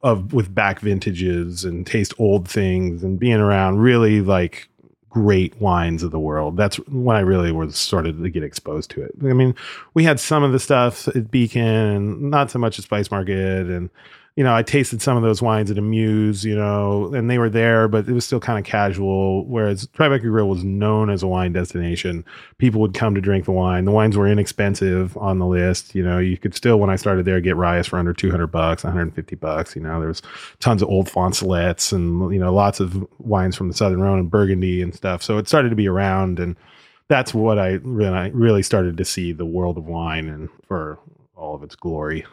of with back vintages and taste old things and being around really like great wines of the world. That's when I really was started to get exposed to it. I mean, we had some of the stuff at Beacon, and not so much at Spice Market, and you know, I tasted some of those wines at Amuse, you know, and they were there, but it was still kind of casual. Whereas Tribeca Grill was known as a wine destination. People would come to drink the wine. The wines were inexpensive on the list. You know, you could still, when I started there, get Rayas for under 200 bucks, 150 bucks. You know, there was tons of old Fonsalettes and, you know, lots of wines from the Southern Rhone and Burgundy and stuff. So it started to be around. And that's what I really, really started to see the world of wine and for all of its glory.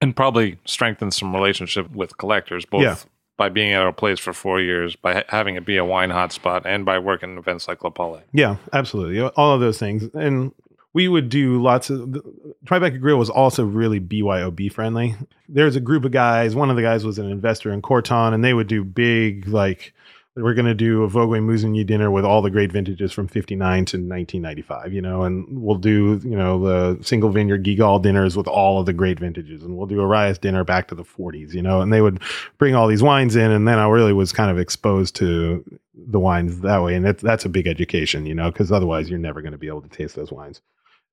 And probably strengthened some relationship with collectors, both
Yeah.
by being at a place for four years, by ha- having it be a wine hotspot, and by working in events like La Paulée.
Yeah, absolutely. All of those things. And we would do lots of Tribeca Grill was also really BYOB friendly. There's a group of guys, one of the guys was an investor in Corton, and they would do big like we're going to do a Vogüé Musigny dinner with all the great vintages from 59 to 1995, you know, and we'll do, you know, the single vineyard Guigal dinners with all of the great vintages, and we'll do a Rayas dinner back to the 40s, you know, and they would bring all these wines in. And then I really was kind of exposed to the wines that way. And that, that's a big education, you know, because otherwise you're never going to be able to taste those wines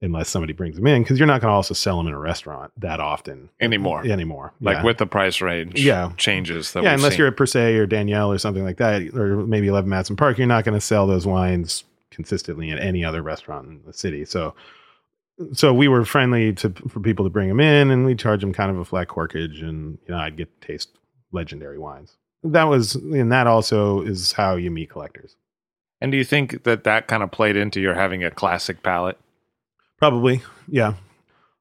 unless somebody brings them in because you're not going to also sell them in a restaurant that often
Anymore.
anymore.
Like
yeah.
with the price range
Yeah.
changes that
yeah, unless
seen.
you're at Per Se or Daniel or something like that, or maybe Eleven Madison Park, you're not going to sell those wines consistently in any other restaurant in the city. So, so we were friendly to for people to bring them in, and we charge them kind of a flat corkage, and you know I'd get to taste legendary wines. That was, and that also is how you meet collectors.
And do you think that that kind of played into your having a classic palate?
Probably, yeah.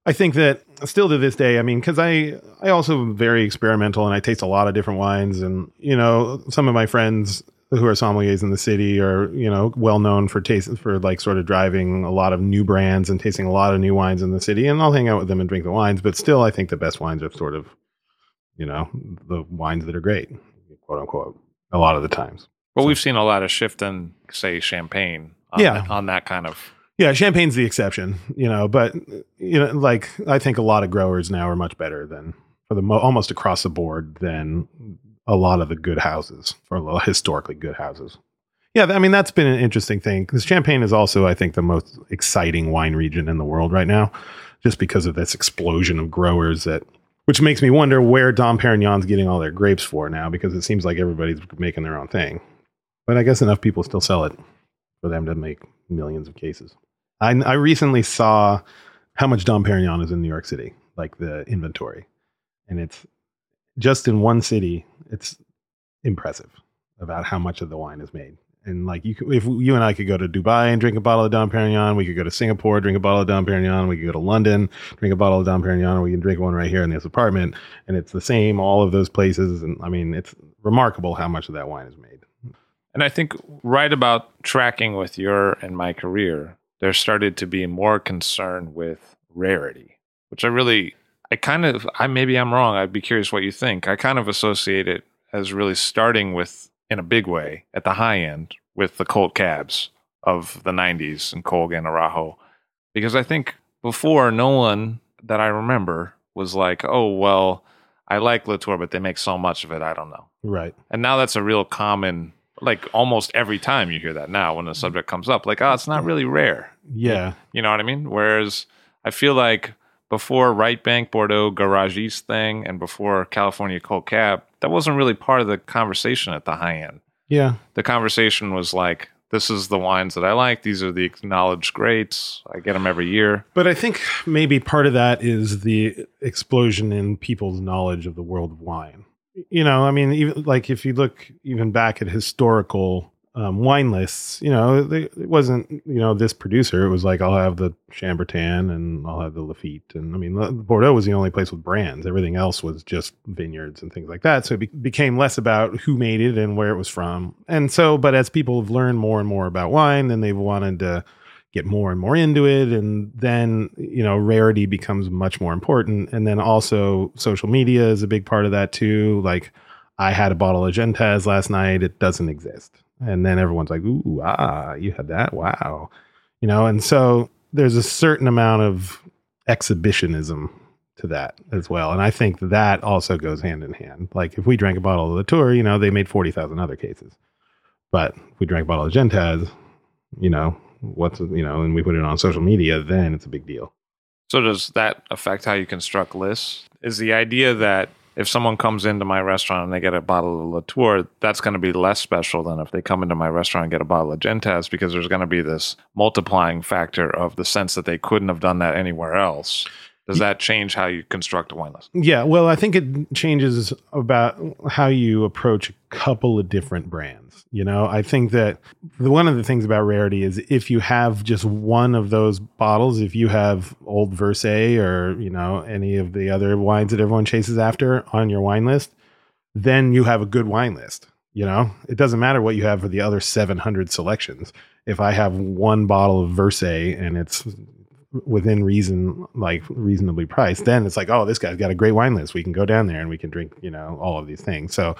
I think that still to this day, I mean, because I I also am very experimental and I taste a lot of different wines, and you know, some of my friends who are sommeliers in the city are you know well known for taste for like sort of driving a lot of new brands and tasting a lot of new wines in the city, and I'll hang out with them and drink the wines. But still, I think the best wines are sort of you know the wines that are great, quote unquote, a lot of the times.
Well,
So-
we've seen a lot of shift in, say, champagne. On
Yeah.
on that kind of.
Yeah, champagne's the exception, you know, but you know, like I think a lot of growers now are much better than for the mo- almost across the board than a lot of the good houses or historically good houses. Yeah, I mean that's been an interesting thing because Champagne is also, I think, the most exciting wine region in the world right now, just because of this explosion of growers that, which makes me wonder where Dom Perignon's getting all their grapes for now, because it seems like everybody's making their own thing. But I guess enough people still sell it for them to make millions of cases. I, I recently saw how much Dom Perignon is in New York City, like the inventory, and it's just in one city. It's impressive about how much of the wine is made. And like you, if you and I could go to Dubai and drink a bottle of Dom Perignon, we could go to Singapore, drink a bottle of Dom Perignon, we could go to London, drink a bottle of Dom Perignon, we can drink one right here in this apartment, and it's the same all of those places. And I mean, it's remarkable how much of that wine is made.
And I think right about tracking with your and my career, there started to be more concern with rarity, which I really, I kind of, I maybe I'm wrong. I'd be curious what you think. I kind of associate it as really starting with, in a big way, at the high end with the cult cabs of the 90s and Colgin Araujo. Because I think before, no one that I remember was like, oh, well, I like Latour, but they make so much of it. I don't know.
Right.
And now that's a real common, like almost every time you hear that now when the subject comes up, like, oh, it's not really rare.
Yeah.
You know what I mean? Whereas I feel like before Right Bank Bordeaux garagiste thing and before California cult cab, that wasn't really part of the conversation at the high end.
Yeah.
The conversation was like, this is the wines that I like. These are the acknowledged greats. I get them every year.
But I think maybe part of that is the explosion in people's knowledge of the world of wine. You know, I mean, even like if you look even back at historical um, wine lists, you know, they, it wasn't you know this producer. It was like I'll have the Chambertin and I'll have the Lafite, and I mean Bordeaux was the only place with brands. Everything else was just vineyards and things like that. So it be- became less about who made it and where it was from. And so, but as people have learned more and more about wine, then they've wanted to get more and more into it and then you know rarity becomes much more important. And then also social media is a big part of that too. Like i had a bottle of gentaz last night. It doesn't exist. And then everyone's like ooh ah you had that? Wow. You know and so there's a certain amount of exhibitionism to that as well. And i think that also goes hand in hand. Like if we drank a bottle of the tour you know they made 40,000 other cases. But if we drank a bottle of gentaz you know what's you know and we put it on social media then it's a big deal
So does that affect how you construct lists? Is the idea that if someone comes into my restaurant and they get a bottle of Latour, that's going to be less special than if they come into my restaurant and get a bottle of Gentaz because there's going to be this multiplying factor of the sense that they couldn't have done that anywhere else. Does that change how you construct a wine list?
yeah well i think it changes about how you approach a couple of different brands you know? I think that the, one of the things about rarity is if you have just one of those bottles if you have old Verset or you know any of the other wines that everyone chases after on your wine list then you have a good wine list you know? It doesn't matter what you have for the other 700 selections. If i have one bottle of Verset and it's within reason, like reasonably priced, then it's like, oh, this guy's got a great wine list. We can go down there and we can drink, you know, all of these things. So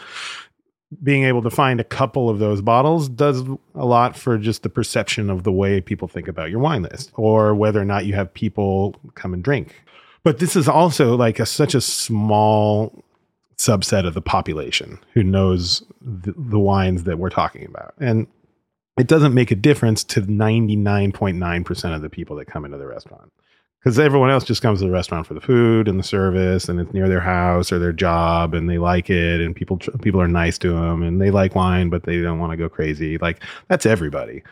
being able to find a couple of those bottles does a lot for just the perception of the way people think about your wine list or whether or not you have people come and drink. But this is also like a, such a small subset of the population who knows the, the wines that we're talking about. And it doesn't make a difference to 99.9% of the people that come into the restaurant. Because everyone else just comes to the restaurant for the food and the service and it's near their house or their job and they like it and people people are nice to them and they like wine but they don't want to go crazy. Like that's everybody.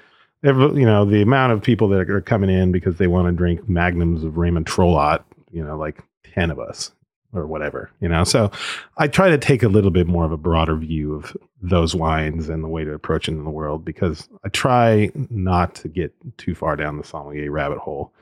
Every, you know the amount of people that are coming in because they want to drink magnums of Raymond Trollat you know like 10 of us or whatever you know so I try to take a little bit more of a broader view of those wines and the way to approach it in the world because I try not to get too far down the sommelier rabbit hole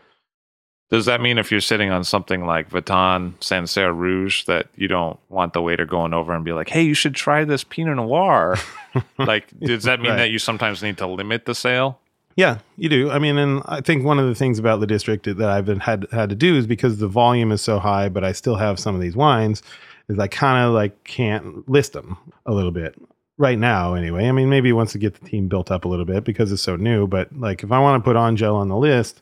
Does that mean if you're sitting on something like Vatan Sancerre Rouge that you don't want the waiter going over and be like, "Hey, you should try this Pinot Noir"? [laughs] like, does that mean
Right.
that you sometimes need to limit the sale?
Yeah, you do. I mean, and I think one of the things about the district that I've been had had to do is because the volume is so high, but I still have some of these wines, is I kind of like can't list them a little bit right now. Anyway, I mean, maybe once to get the team built up a little bit because it's so new. But like, if I want to put Engel on the list,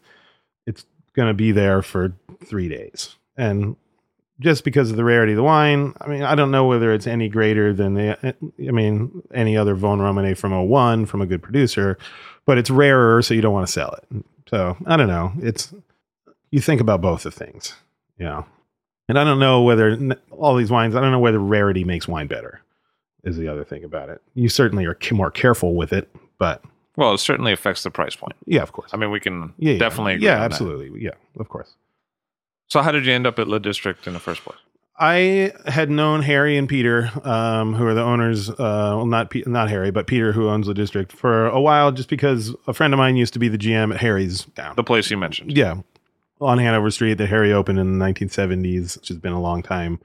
it's going to be there for three days, and just because of the rarity of the wine, I mean, I don't know whether it's any greater than the, I mean, any other Vosne-Romanée from 01 from a good producer, but it's rarer, so you don't want to sell it. So I don't know. It's you think about both the things, you know. And I don't know whether all these wines. I don't know whether rarity makes wine better. Is the other thing about it. You certainly are more careful with it, but
Well, it certainly affects the price point.
yeah, of course.
I mean, we can
yeah, yeah.
definitely agree
Yeah,
on that.
absolutely. Yeah, of course.
So, how did you end up at Le District in the first place?
I had known Harry and Peter, um, who are the owners. Uh, well, not Pe- not Harry, but Peter, who owns the district, for a while, just because a friend of mine used to be the GM at Harry's down.
The place you mentioned.
Yeah, on Hanover Street that Harry opened in the 1970s, which has been a long time.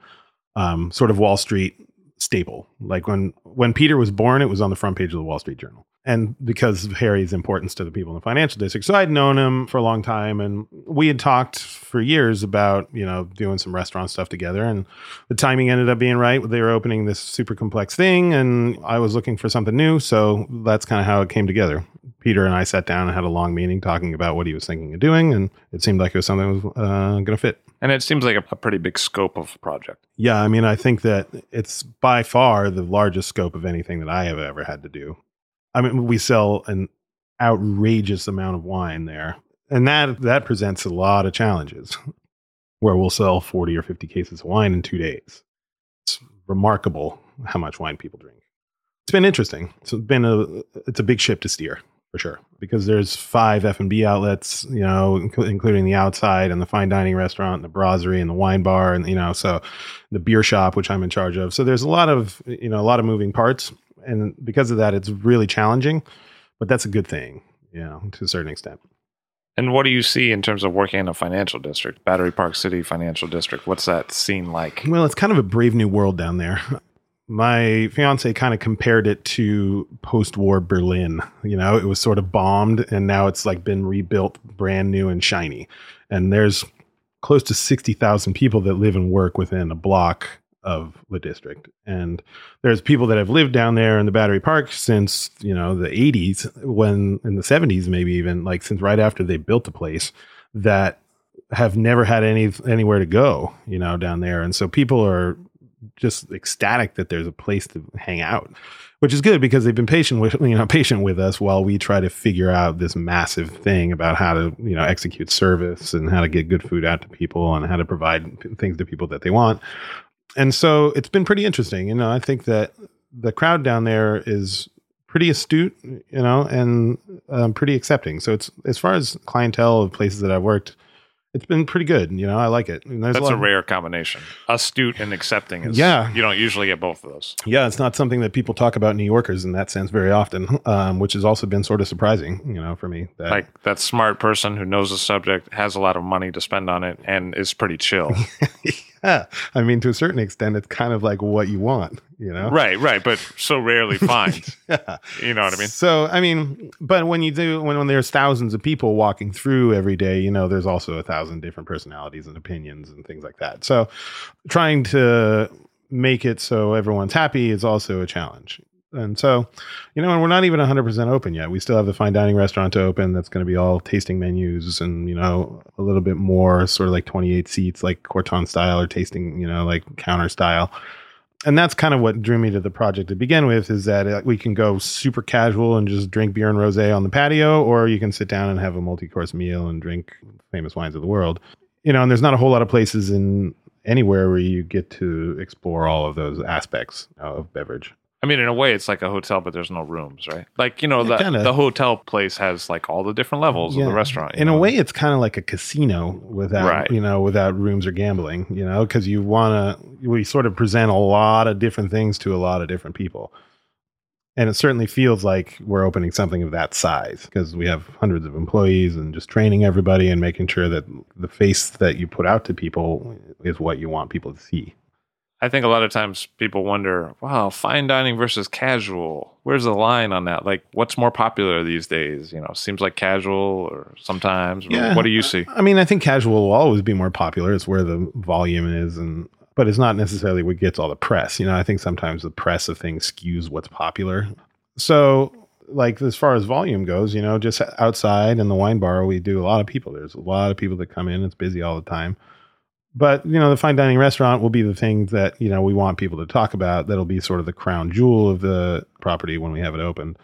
Um, sort of Wall Street staple. Like when when Peter was born, it was on the front page of the Wall Street Journal, and because of Harry's importance to the people in the financial district. So I'd known him for a long time, and we had talked for years about you know doing some restaurant stuff together. And the timing ended up being right. They were opening this super complex thing, and I was looking for something new. So that's kind of how it came together. Peter and I sat down and had a long meeting talking about what he was thinking of doing, and it seemed like it was something that was uh, going to fit.
And it seems like a, a pretty big scope of project.
Yeah, I mean, I think that it's by far the largest scope of anything that I have ever had to do. I mean, we sell an outrageous amount of wine there, and that that presents a lot of challenges. [laughs] Where we'll sell forty or fifty cases of wine in two days. It's remarkable how much wine people drink. It's been interesting. It's been a it's a big ship to steer for sure because there's five F and B outlets, you know, inc- including the outside and the fine dining restaurant, and the brasserie, and the wine bar, and you know, so the beer shop, which I'm in charge of. So there's a lot of you know a lot of moving parts, and because of that, it's really challenging. But that's a good thing, you know, to a certain extent.
And what do you see in terms of working in a financial district, Battery Park City Financial District? What's that scene like?
Well, it's kind of a brave new world down there. My fiance kind of compared it to post-war Berlin. You know, it was sort of bombed and now it's like been rebuilt brand new and shiny. And there's close to 60,000 people that live and work within a block of the district. And there's people that have lived down there in the Battery Park since, you know, the 80s when in the 70s maybe even like since right after they built the place that have never had any anywhere to go, you know, down there. And so people are just ecstatic that there's a place to hang out, which is good because they've been patient with you know [laughs] patient with us while we try to figure out this massive thing about how to you know execute service and how to get good food out to people and how to provide things to people that they want. And so it's been pretty interesting. You know, I think that the crowd down there is pretty astute, you know, and um, pretty accepting. So it's as far as clientele of places that I've worked, it's been pretty good. You know, I like it. And
That's
lot
a rare combination. Astute and accepting is
Yeah.
You don't usually get both of those.
Yeah, it's not something that people talk about New Yorkers in that sense very often, um, which has also been sort of surprising, you know, for me. That,
Like that smart person who knows the subject, has a lot of money to spend on it, and is pretty chill. [laughs]
yeah, I mean, to a certain extent, it's kind of like what you want, you know?
right, right. But so rarely [laughs] find.
Yeah.
You know what I mean?
So, I mean, but when you do, when, when there's thousands of people walking through every day, you know, there's also a thousand different personalities and opinions and things like that. So, trying to make it so everyone's happy is also a challenge. And so, you know, and we're not even 100% open yet. We still have the fine dining restaurant to open that's going to be all tasting menus and, you know, a little bit more sort of like 28 seats, like Corton style or tasting, you know, like counter style and that's kind of what drew me to the project to begin with is that uh, we can go super casual and just drink beer and rosé on the patio or you can sit down and have a multi-course meal and drink famous wines of the world. You know and there's not a whole lot of places in anywhere where you get to explore all of those aspects of beverage
I mean, in a way, it's like a hotel, but there's no rooms, right? Like you know,
Yeah,
the,
kinda.
the hotel place has like all the different levels of the restaurant.
in a way it's kind of like a casino without
Right.
you know without rooms or gambling you know because you want to we sort of present a lot of different things to a lot of different people And it certainly feels like we're opening something of that size because we have hundreds of employees and just training everybody and making sure that the face that you put out to people is what you want people to see.
I think a lot of times people wonder, wow, fine dining versus casual. Where's the line on that? Like, what's more popular these days? You know, seems like casual or sometimes.
Yeah.
What do you see?
I mean, I think casual will always be more popular. It's where the volume is, and but it's not necessarily what gets all the press. You know, I think sometimes the press of things skews what's popular. So, like as far as volume goes, you know, just outside in the wine bar, we do a lot of people. There's a lot of people that come in. It's busy all the time. But you know, the fine dining restaurant will be the thing that you know we want people to talk about. That'll be sort of the crown jewel of the property when we have it open.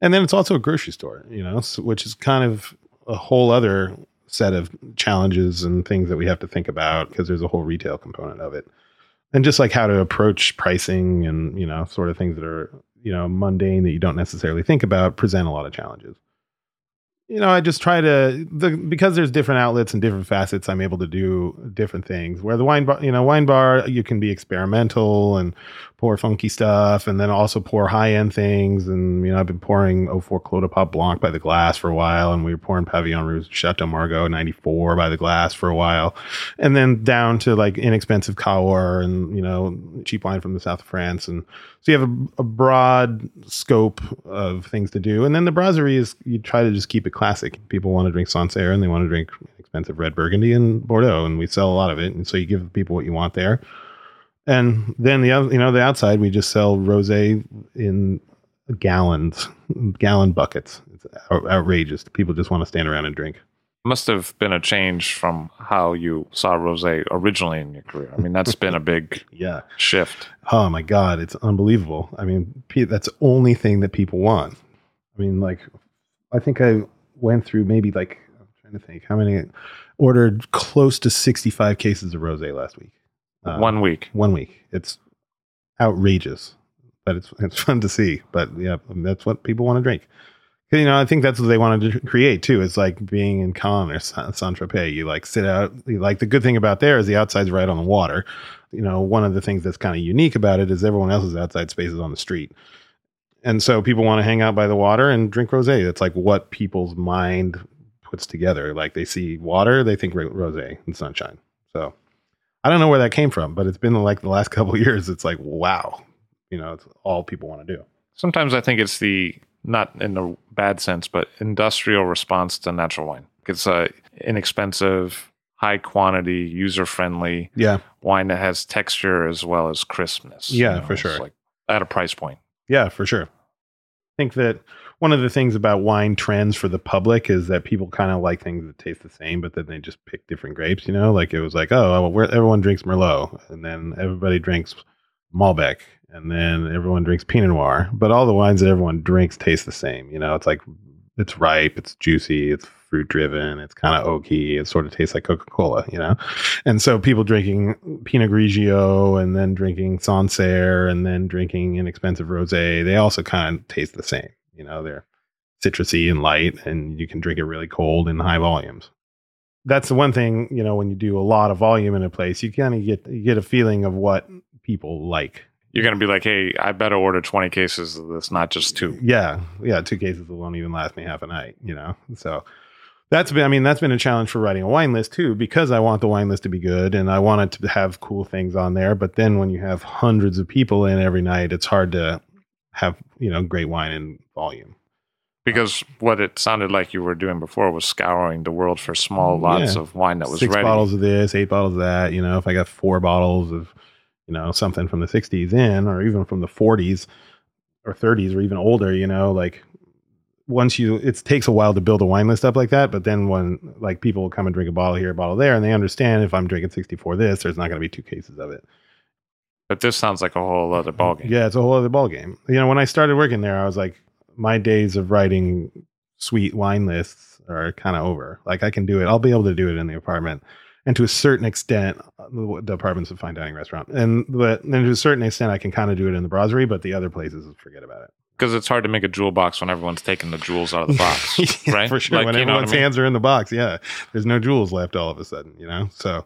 And then it's also a grocery store, you know, so, which is kind of a whole other set of challenges and things that we have to think about because there's a whole retail component of it. And just like how to approach pricing and, you know, sort of things that are, you know, mundane that you don't necessarily think about present a lot of challenges you know, I just try to the because there's different outlets and different facets. I'm able to do different things. Where the wine bar, you know, wine bar, you can be experimental and pour funky stuff, and then also pour high end things. And you know, I've been pouring 04 Clos des Papes Blanc by the glass for a while, and we were pouring Pavillon Rouge Chateau Margaux 94 by the glass for a while, and then down to like inexpensive Cahors and you know cheap wine from the south of France, and so you have a, a broad scope of things to do. And then the brasserie is you try to just keep it classic. People want to drink Sancerre and they want to drink expensive red Burgundy and Bordeaux, and we sell a lot of it. And so you give people what you want there. And then the other, you know, the outside we just sell rosé in gallons, gallon buckets. It's outrageous. People just want to stand around and drink.
Must have been a change from how you saw rosé originally in your career. I mean, that's been a big [laughs]
yeah
shift.
Oh my god, it's unbelievable. I mean, that's the only thing that people want. I mean, like, I think I went through maybe like I'm trying to think how many ordered close to 65 cases of rosé last week.
Uh, one week.
One week. It's outrageous, but it's it's fun to see. But yeah, that's what people want to drink. You know, I think that's what they wanted to create too. It's like being in Cannes or Saint Tropez. You like sit out. Like the good thing about there is the outside's right on the water. You know, one of the things that's kind of unique about it is everyone else's outside space is on the street and so people want to hang out by the water and drink rosé. That's like what people's mind puts together. Like they see water, they think rosé and sunshine. So I don't know where that came from, but it's been like the last [laughs] couple years. It's like wow, you know, it's all people want to do.
Sometimes I think it's the not in a bad sense, but industrial response to natural wine. It's a inexpensive, high quantity, user friendly
yeah.
wine that has texture as well as crispness.
Yeah, you know? for sure.
Like at a price point.
Yeah, for sure I think that one of the things about wine trends for the public is that people kind of like things that taste the same, but then they just pick different grapes. You know, like it was like, oh, well, everyone drinks Merlot, and then everybody drinks Malbec, and then everyone drinks Pinot Noir. But all the wines that everyone drinks taste the same. You know, it's like it's ripe, it's juicy, it's fruit driven, it's kind of oaky. It sort of tastes like Coca Cola, you know? And so people drinking Pinot Grigio and then drinking Sancerre and then drinking inexpensive rose, they also kind of taste the same. You know, they're citrusy and light, and you can drink it really cold in high volumes. That's the one thing, you know, when you do a lot of volume in a place, you kind of get get a feeling of what people like
you're going to be like, hey, I better order 20 cases of this, not just two.
Yeah. Yeah. Two cases won't even last me half a night, you know? So that's been, I mean, that's been a challenge for writing a wine list too, because I want the wine list to be good and I want it to have cool things on there. But then when you have hundreds of people in every night, it's hard to have, you know, great wine in volume.
Because what it sounded like you were doing before was scouring the world for small lots yeah. of wine that was
Six
ready.
bottles of this, eight bottles of that. You know, if I got four bottles of you know, something from the 60s in, or even from the 40s or 30s or even older, you know, like once you, it takes a while to build a wine list up like that. But then when like people will come and drink a bottle here, a bottle there, and they understand if I'm drinking 64 this, there's not going to be two cases of it.
But this sounds like a whole other mm, ballgame.
Yeah, it's a whole other ballgame. You know, when I started working there, I was like, my days of writing sweet wine lists are kind of over. Like I can do it. I'll be able to do it in the apartment and to a certain extent, uh, the apartments of fine dining restaurant, and but then to a certain extent, I can kind of do it in the brasserie, but the other places, forget about it.
Because it's hard to make a jewel box when everyone's taking the jewels out of the [laughs] box,
yeah,
right?
For sure, like, when everyone's I mean? hands are in the box, yeah, there's no jewels left all of a sudden, you know. So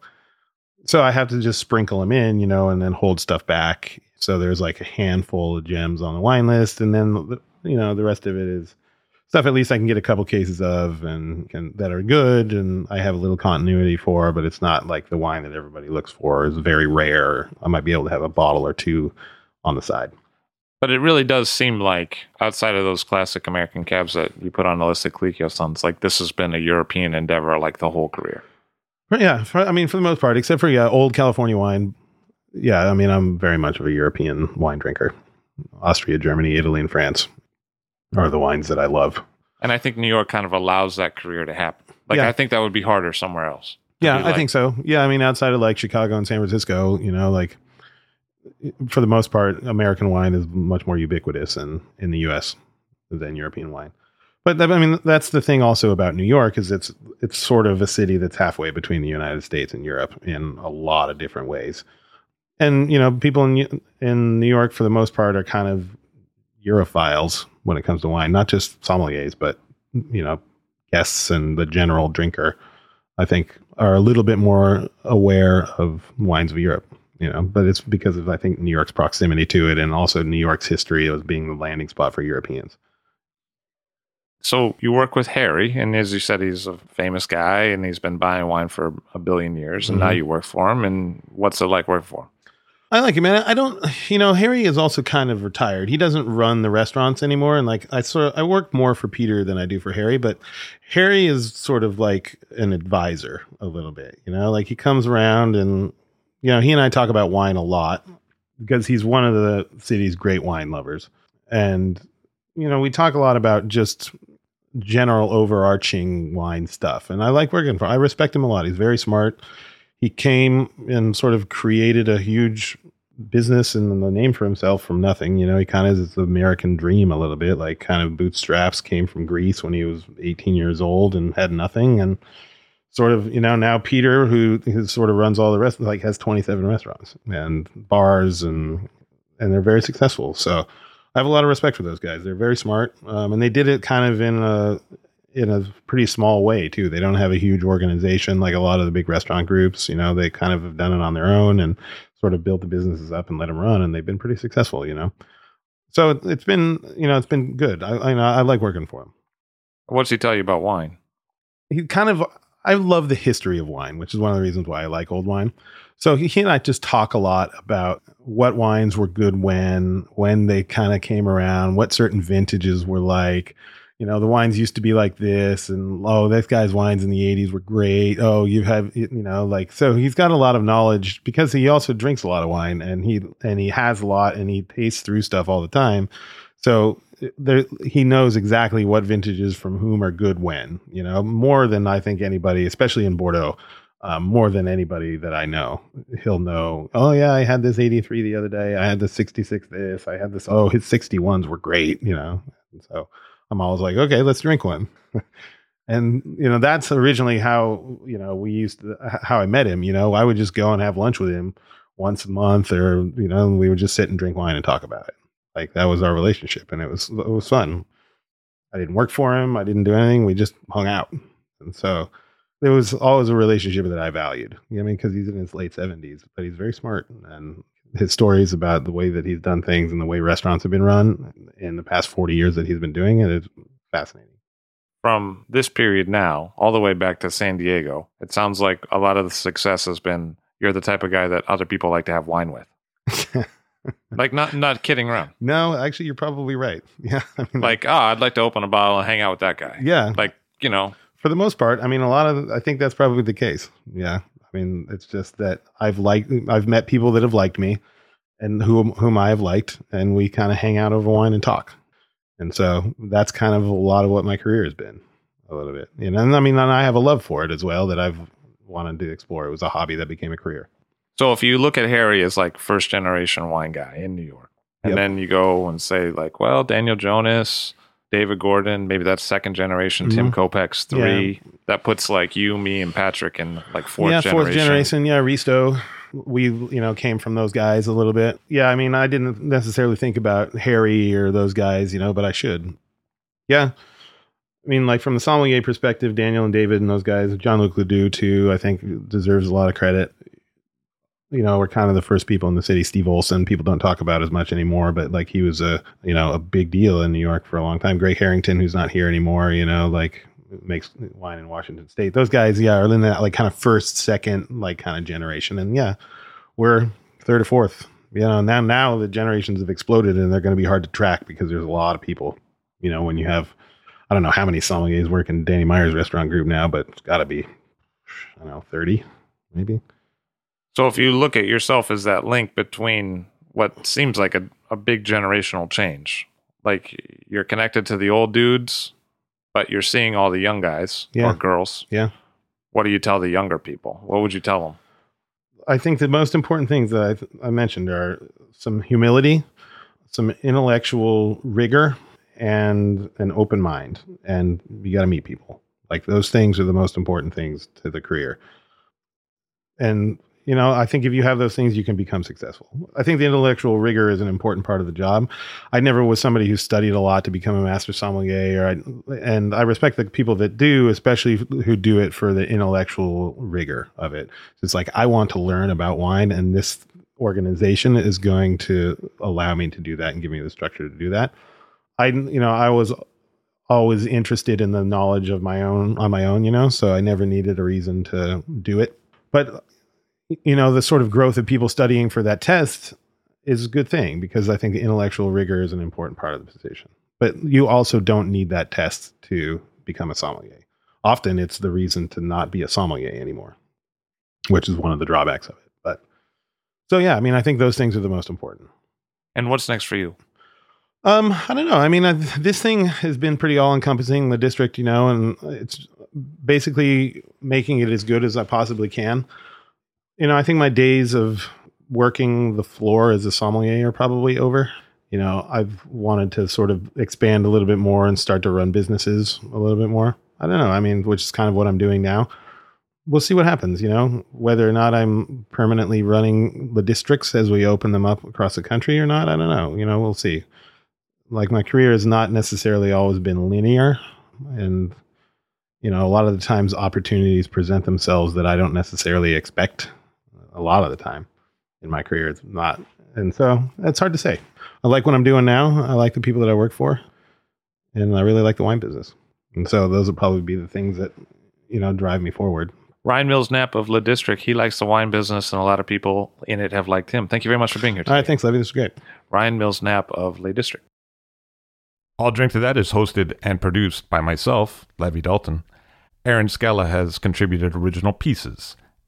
so I have to just sprinkle them in, you know, and then hold stuff back. So there's like a handful of gems on the wine list, and then the, you know the rest of it is stuff at least I can get a couple cases of and can, that are good, and I have a little continuity for, but it's not like the wine that everybody looks for. is very rare. I might be able to have a bottle or two on the side.
But it really does seem like outside of those classic American cabs that you put on the list of Colicchio Sons, like this has been a European endeavor like the whole career.
Yeah, for, I mean, for the most part, except for yeah, old California wine. Yeah, I mean, I'm very much of a European wine drinker. Austria, Germany, Italy, and France are hmm. the wines that I love.
And I think New York kind of allows that career to happen. Like
Yeah.
I think that would be harder somewhere else.
Yeah,
be
I
like-
think so. Yeah, I mean, outside of like Chicago and San Francisco, you know, like for the most part, American wine is much more ubiquitous in in the U.S. than European wine. But that- I mean, that's the thing also about New York is it's it's sort of a city that's halfway between the United States and Europe in a lot of different ways. And you know, people in in New York for the most part are kind of Europhiles when it comes to wine, not just sommeliers, but you know, guests and the general drinker. I think are a little bit more aware of wines of Europe, you know, but it's because of I think New York's proximity to it and also New York's history as being the landing spot for Europeans.
So you work with Harry, and as you said, he's a famous guy, and he's been buying wine for a billion years, and now
Mhm.
you work for him. And what's it like working for him?
I like it, man. I don't, you know, Harry is also kind of retired. He doesn't run the restaurants anymore, and like I sort of, I work more for Peter than I do for Harry. But Harry is sort of like an advisor a little bit, you know, like he comes around and you know he and I talk about wine a lot because he's one of the city's great wine lovers, and you know we talk a lot about just general overarching wine stuff, and I like working for. I respect him a lot. He's very smart he came and sort of created a huge business and the name for himself from nothing. You know, he kind of is the American dream a little bit, like kind of bootstraps came from Greece when he was 18 years old and had nothing. And sort of, you know, now Peter, who, sort of runs all the rest, like has 27 restaurants and bars and, and they're very successful. So I have a lot of respect for those guys. They're very smart. Um, and they did it kind of in a, in a pretty small way too. They don't have a huge organization like a lot of the big restaurant groups. You know, they kind of have done it on their own and sort of built the businesses up and let them run, and they've been pretty successful. You know, so it- it's been you know it's been good. I I, know, I like working for him.
What's he tell you about wine?
He kind of I love the history of wine, which is one of the reasons why I like old wine. So he, he and I just talk a lot about what wines were good when, when they kind of came around, what certain vintages were like. You know, the wines used to be like this, and oh, this guy's wines in the '80s were great. Oh, you have, you know, like so. He's got a lot of knowledge because he also drinks a lot of wine, and he and he has a lot, and he tastes through stuff all the time. So there, he knows exactly what vintages from whom are good when. You know, more than I think anybody, especially in Bordeaux um, more than anybody that I know. He'll know, oh, yeah, I had this 83 the other day. I had the 66 this. I had this, oh, his 61s were great, you know. And so I'm always like, okay, let's drink one. [laughs] and, you know, that's originally how, you know, we used to, how I met him. You know, I would just go and have lunch with him once a month or, you know, we would just sit and drink wine and talk about it. Like that was our relationship and it was, it was fun. I didn't work for him. I didn't do anything. We just hung out. And so, there was always a relationship that I valued. You know I mean? Because he's in his late seventies, but he's very smart, and his stories about the way that he's done things and the way restaurants have been run in the past forty years that he's been doing it is fascinating.
From this period now, all the way back to San Diego, it sounds like a lot of the success has been you're the type of guy that other people like to have wine with. [laughs] like not not kidding around.
no, actually, you're probably right. [laughs] Yeah, I mean,
Like, oh, I'd like to open a bottle and hang out with that guy.
yeah,
Like, you know,
for the most part, I mean, a lot of I think that's probably the case. Yeah, I mean, it's just that I've liked, I've met people that have liked me, and whom whom I have liked, and we kind of hang out over wine and talk, and so that's kind of a lot of what my career has been, a little bit. You know, and I mean, and I have a love for it as well that I've wanted to explore. It was a hobby that became a career.
So if you look at Harry as like first generation wine guy in New York, and
Yep.
then you go and say like, well, Daniel Johnnes, David Gordon, maybe that's second generation. Tim mm-hmm. Kopec's three. That puts like you, me, and Patrick in like fourth
yeah,
generation.
fourth generation. Yeah, Risto. We you know came from those guys a little bit. Yeah, I mean, I didn't necessarily think about Harry or those guys, you know, but I should. Yeah, I mean, like from the sommelier perspective, Daniel and David and those guys, Jean-Luc Le Dû too, I think deserves a lot of credit. You know, were kind of the first people in the city. Steve Olson, people don't talk about as much anymore, but like he was a, you know, a big deal in New York for a long time. Greg Harrington, who's not here anymore, you know, like makes wine in Washington State. Those guys, yeah, are in that like kind of first, second, like kind of generation. And yeah, we're third or fourth. You know, now now the generations have exploded and they're going to be hard to track because there's a lot of people. You know, when you have, I don't know how many sommeliers work in Danny Meyer's restaurant group now, but it's got to be, I don't know, thirty maybe.
So if you look at yourself as that link between what seems like a, a big generational change, like you're connected to the old dudes, but you're seeing all the young guys
Yeah.
or girls.
Yeah.
What do you tell the younger people? What would you tell them?
I think the most important things that I, I mentioned are some humility, some intellectual rigor, and an open mind. And you got to meet people. Like those things are the most important things to the career. And you know, I think if you have those things, you can become successful. I think the intellectual rigor is an important part of the job. I never was somebody who studied a lot to become a master sommelier, I, and I respect the people that do, especially who do it for the intellectual rigor of it. It's like I want to learn about wine, and this organization is going to allow me to do that and give me the structure to do that. I, you know, I was always interested in the knowledge of my own on my own, you know, so I never needed a reason to do it. But you know, the sort of growth of people studying for that test is a good thing because I think the intellectual rigor is an important part of the position. But you also don't need that test to become a sommelier. Often it's the reason to not be a sommelier anymore, which is one of the drawbacks of it. But so yeah, I mean, I think those things are the most important.
And what's next for you?
Um, I don't know. I mean, I, this thing has been pretty all encompassing, the district, you know, and it's basically making it as good as I possibly can. You know, I think my days of working the floor as a sommelier are probably over. You know, I've wanted to sort of expand a little bit more and start to run businesses a little bit more. I don't know. I mean, which is kind of what I'm doing now. We'll see what happens, you know, whether or not I'm permanently running the districts as we open them up across the country or not. I don't know. You know, we'll see like my career has not necessarily always been linear and you know a lot of the times opportunities present themselves that i don't necessarily expect a lot of the time in my career it's not and so it's hard to say i like what i'm doing now i like the people that i work for and i really like the wine business and so those will probably be the things that you know drive me forward
Ryan Mills-Knapp of Le District. He likes the wine business, and a lot of people in it have liked him. Thank you very much for being here
all
today.
right thanks levi this is great
Ryan Mills-Knapp of Le District.
I'll Drink to That is hosted and produced by myself, Levi Dalton. Erin Scala has contributed original pieces.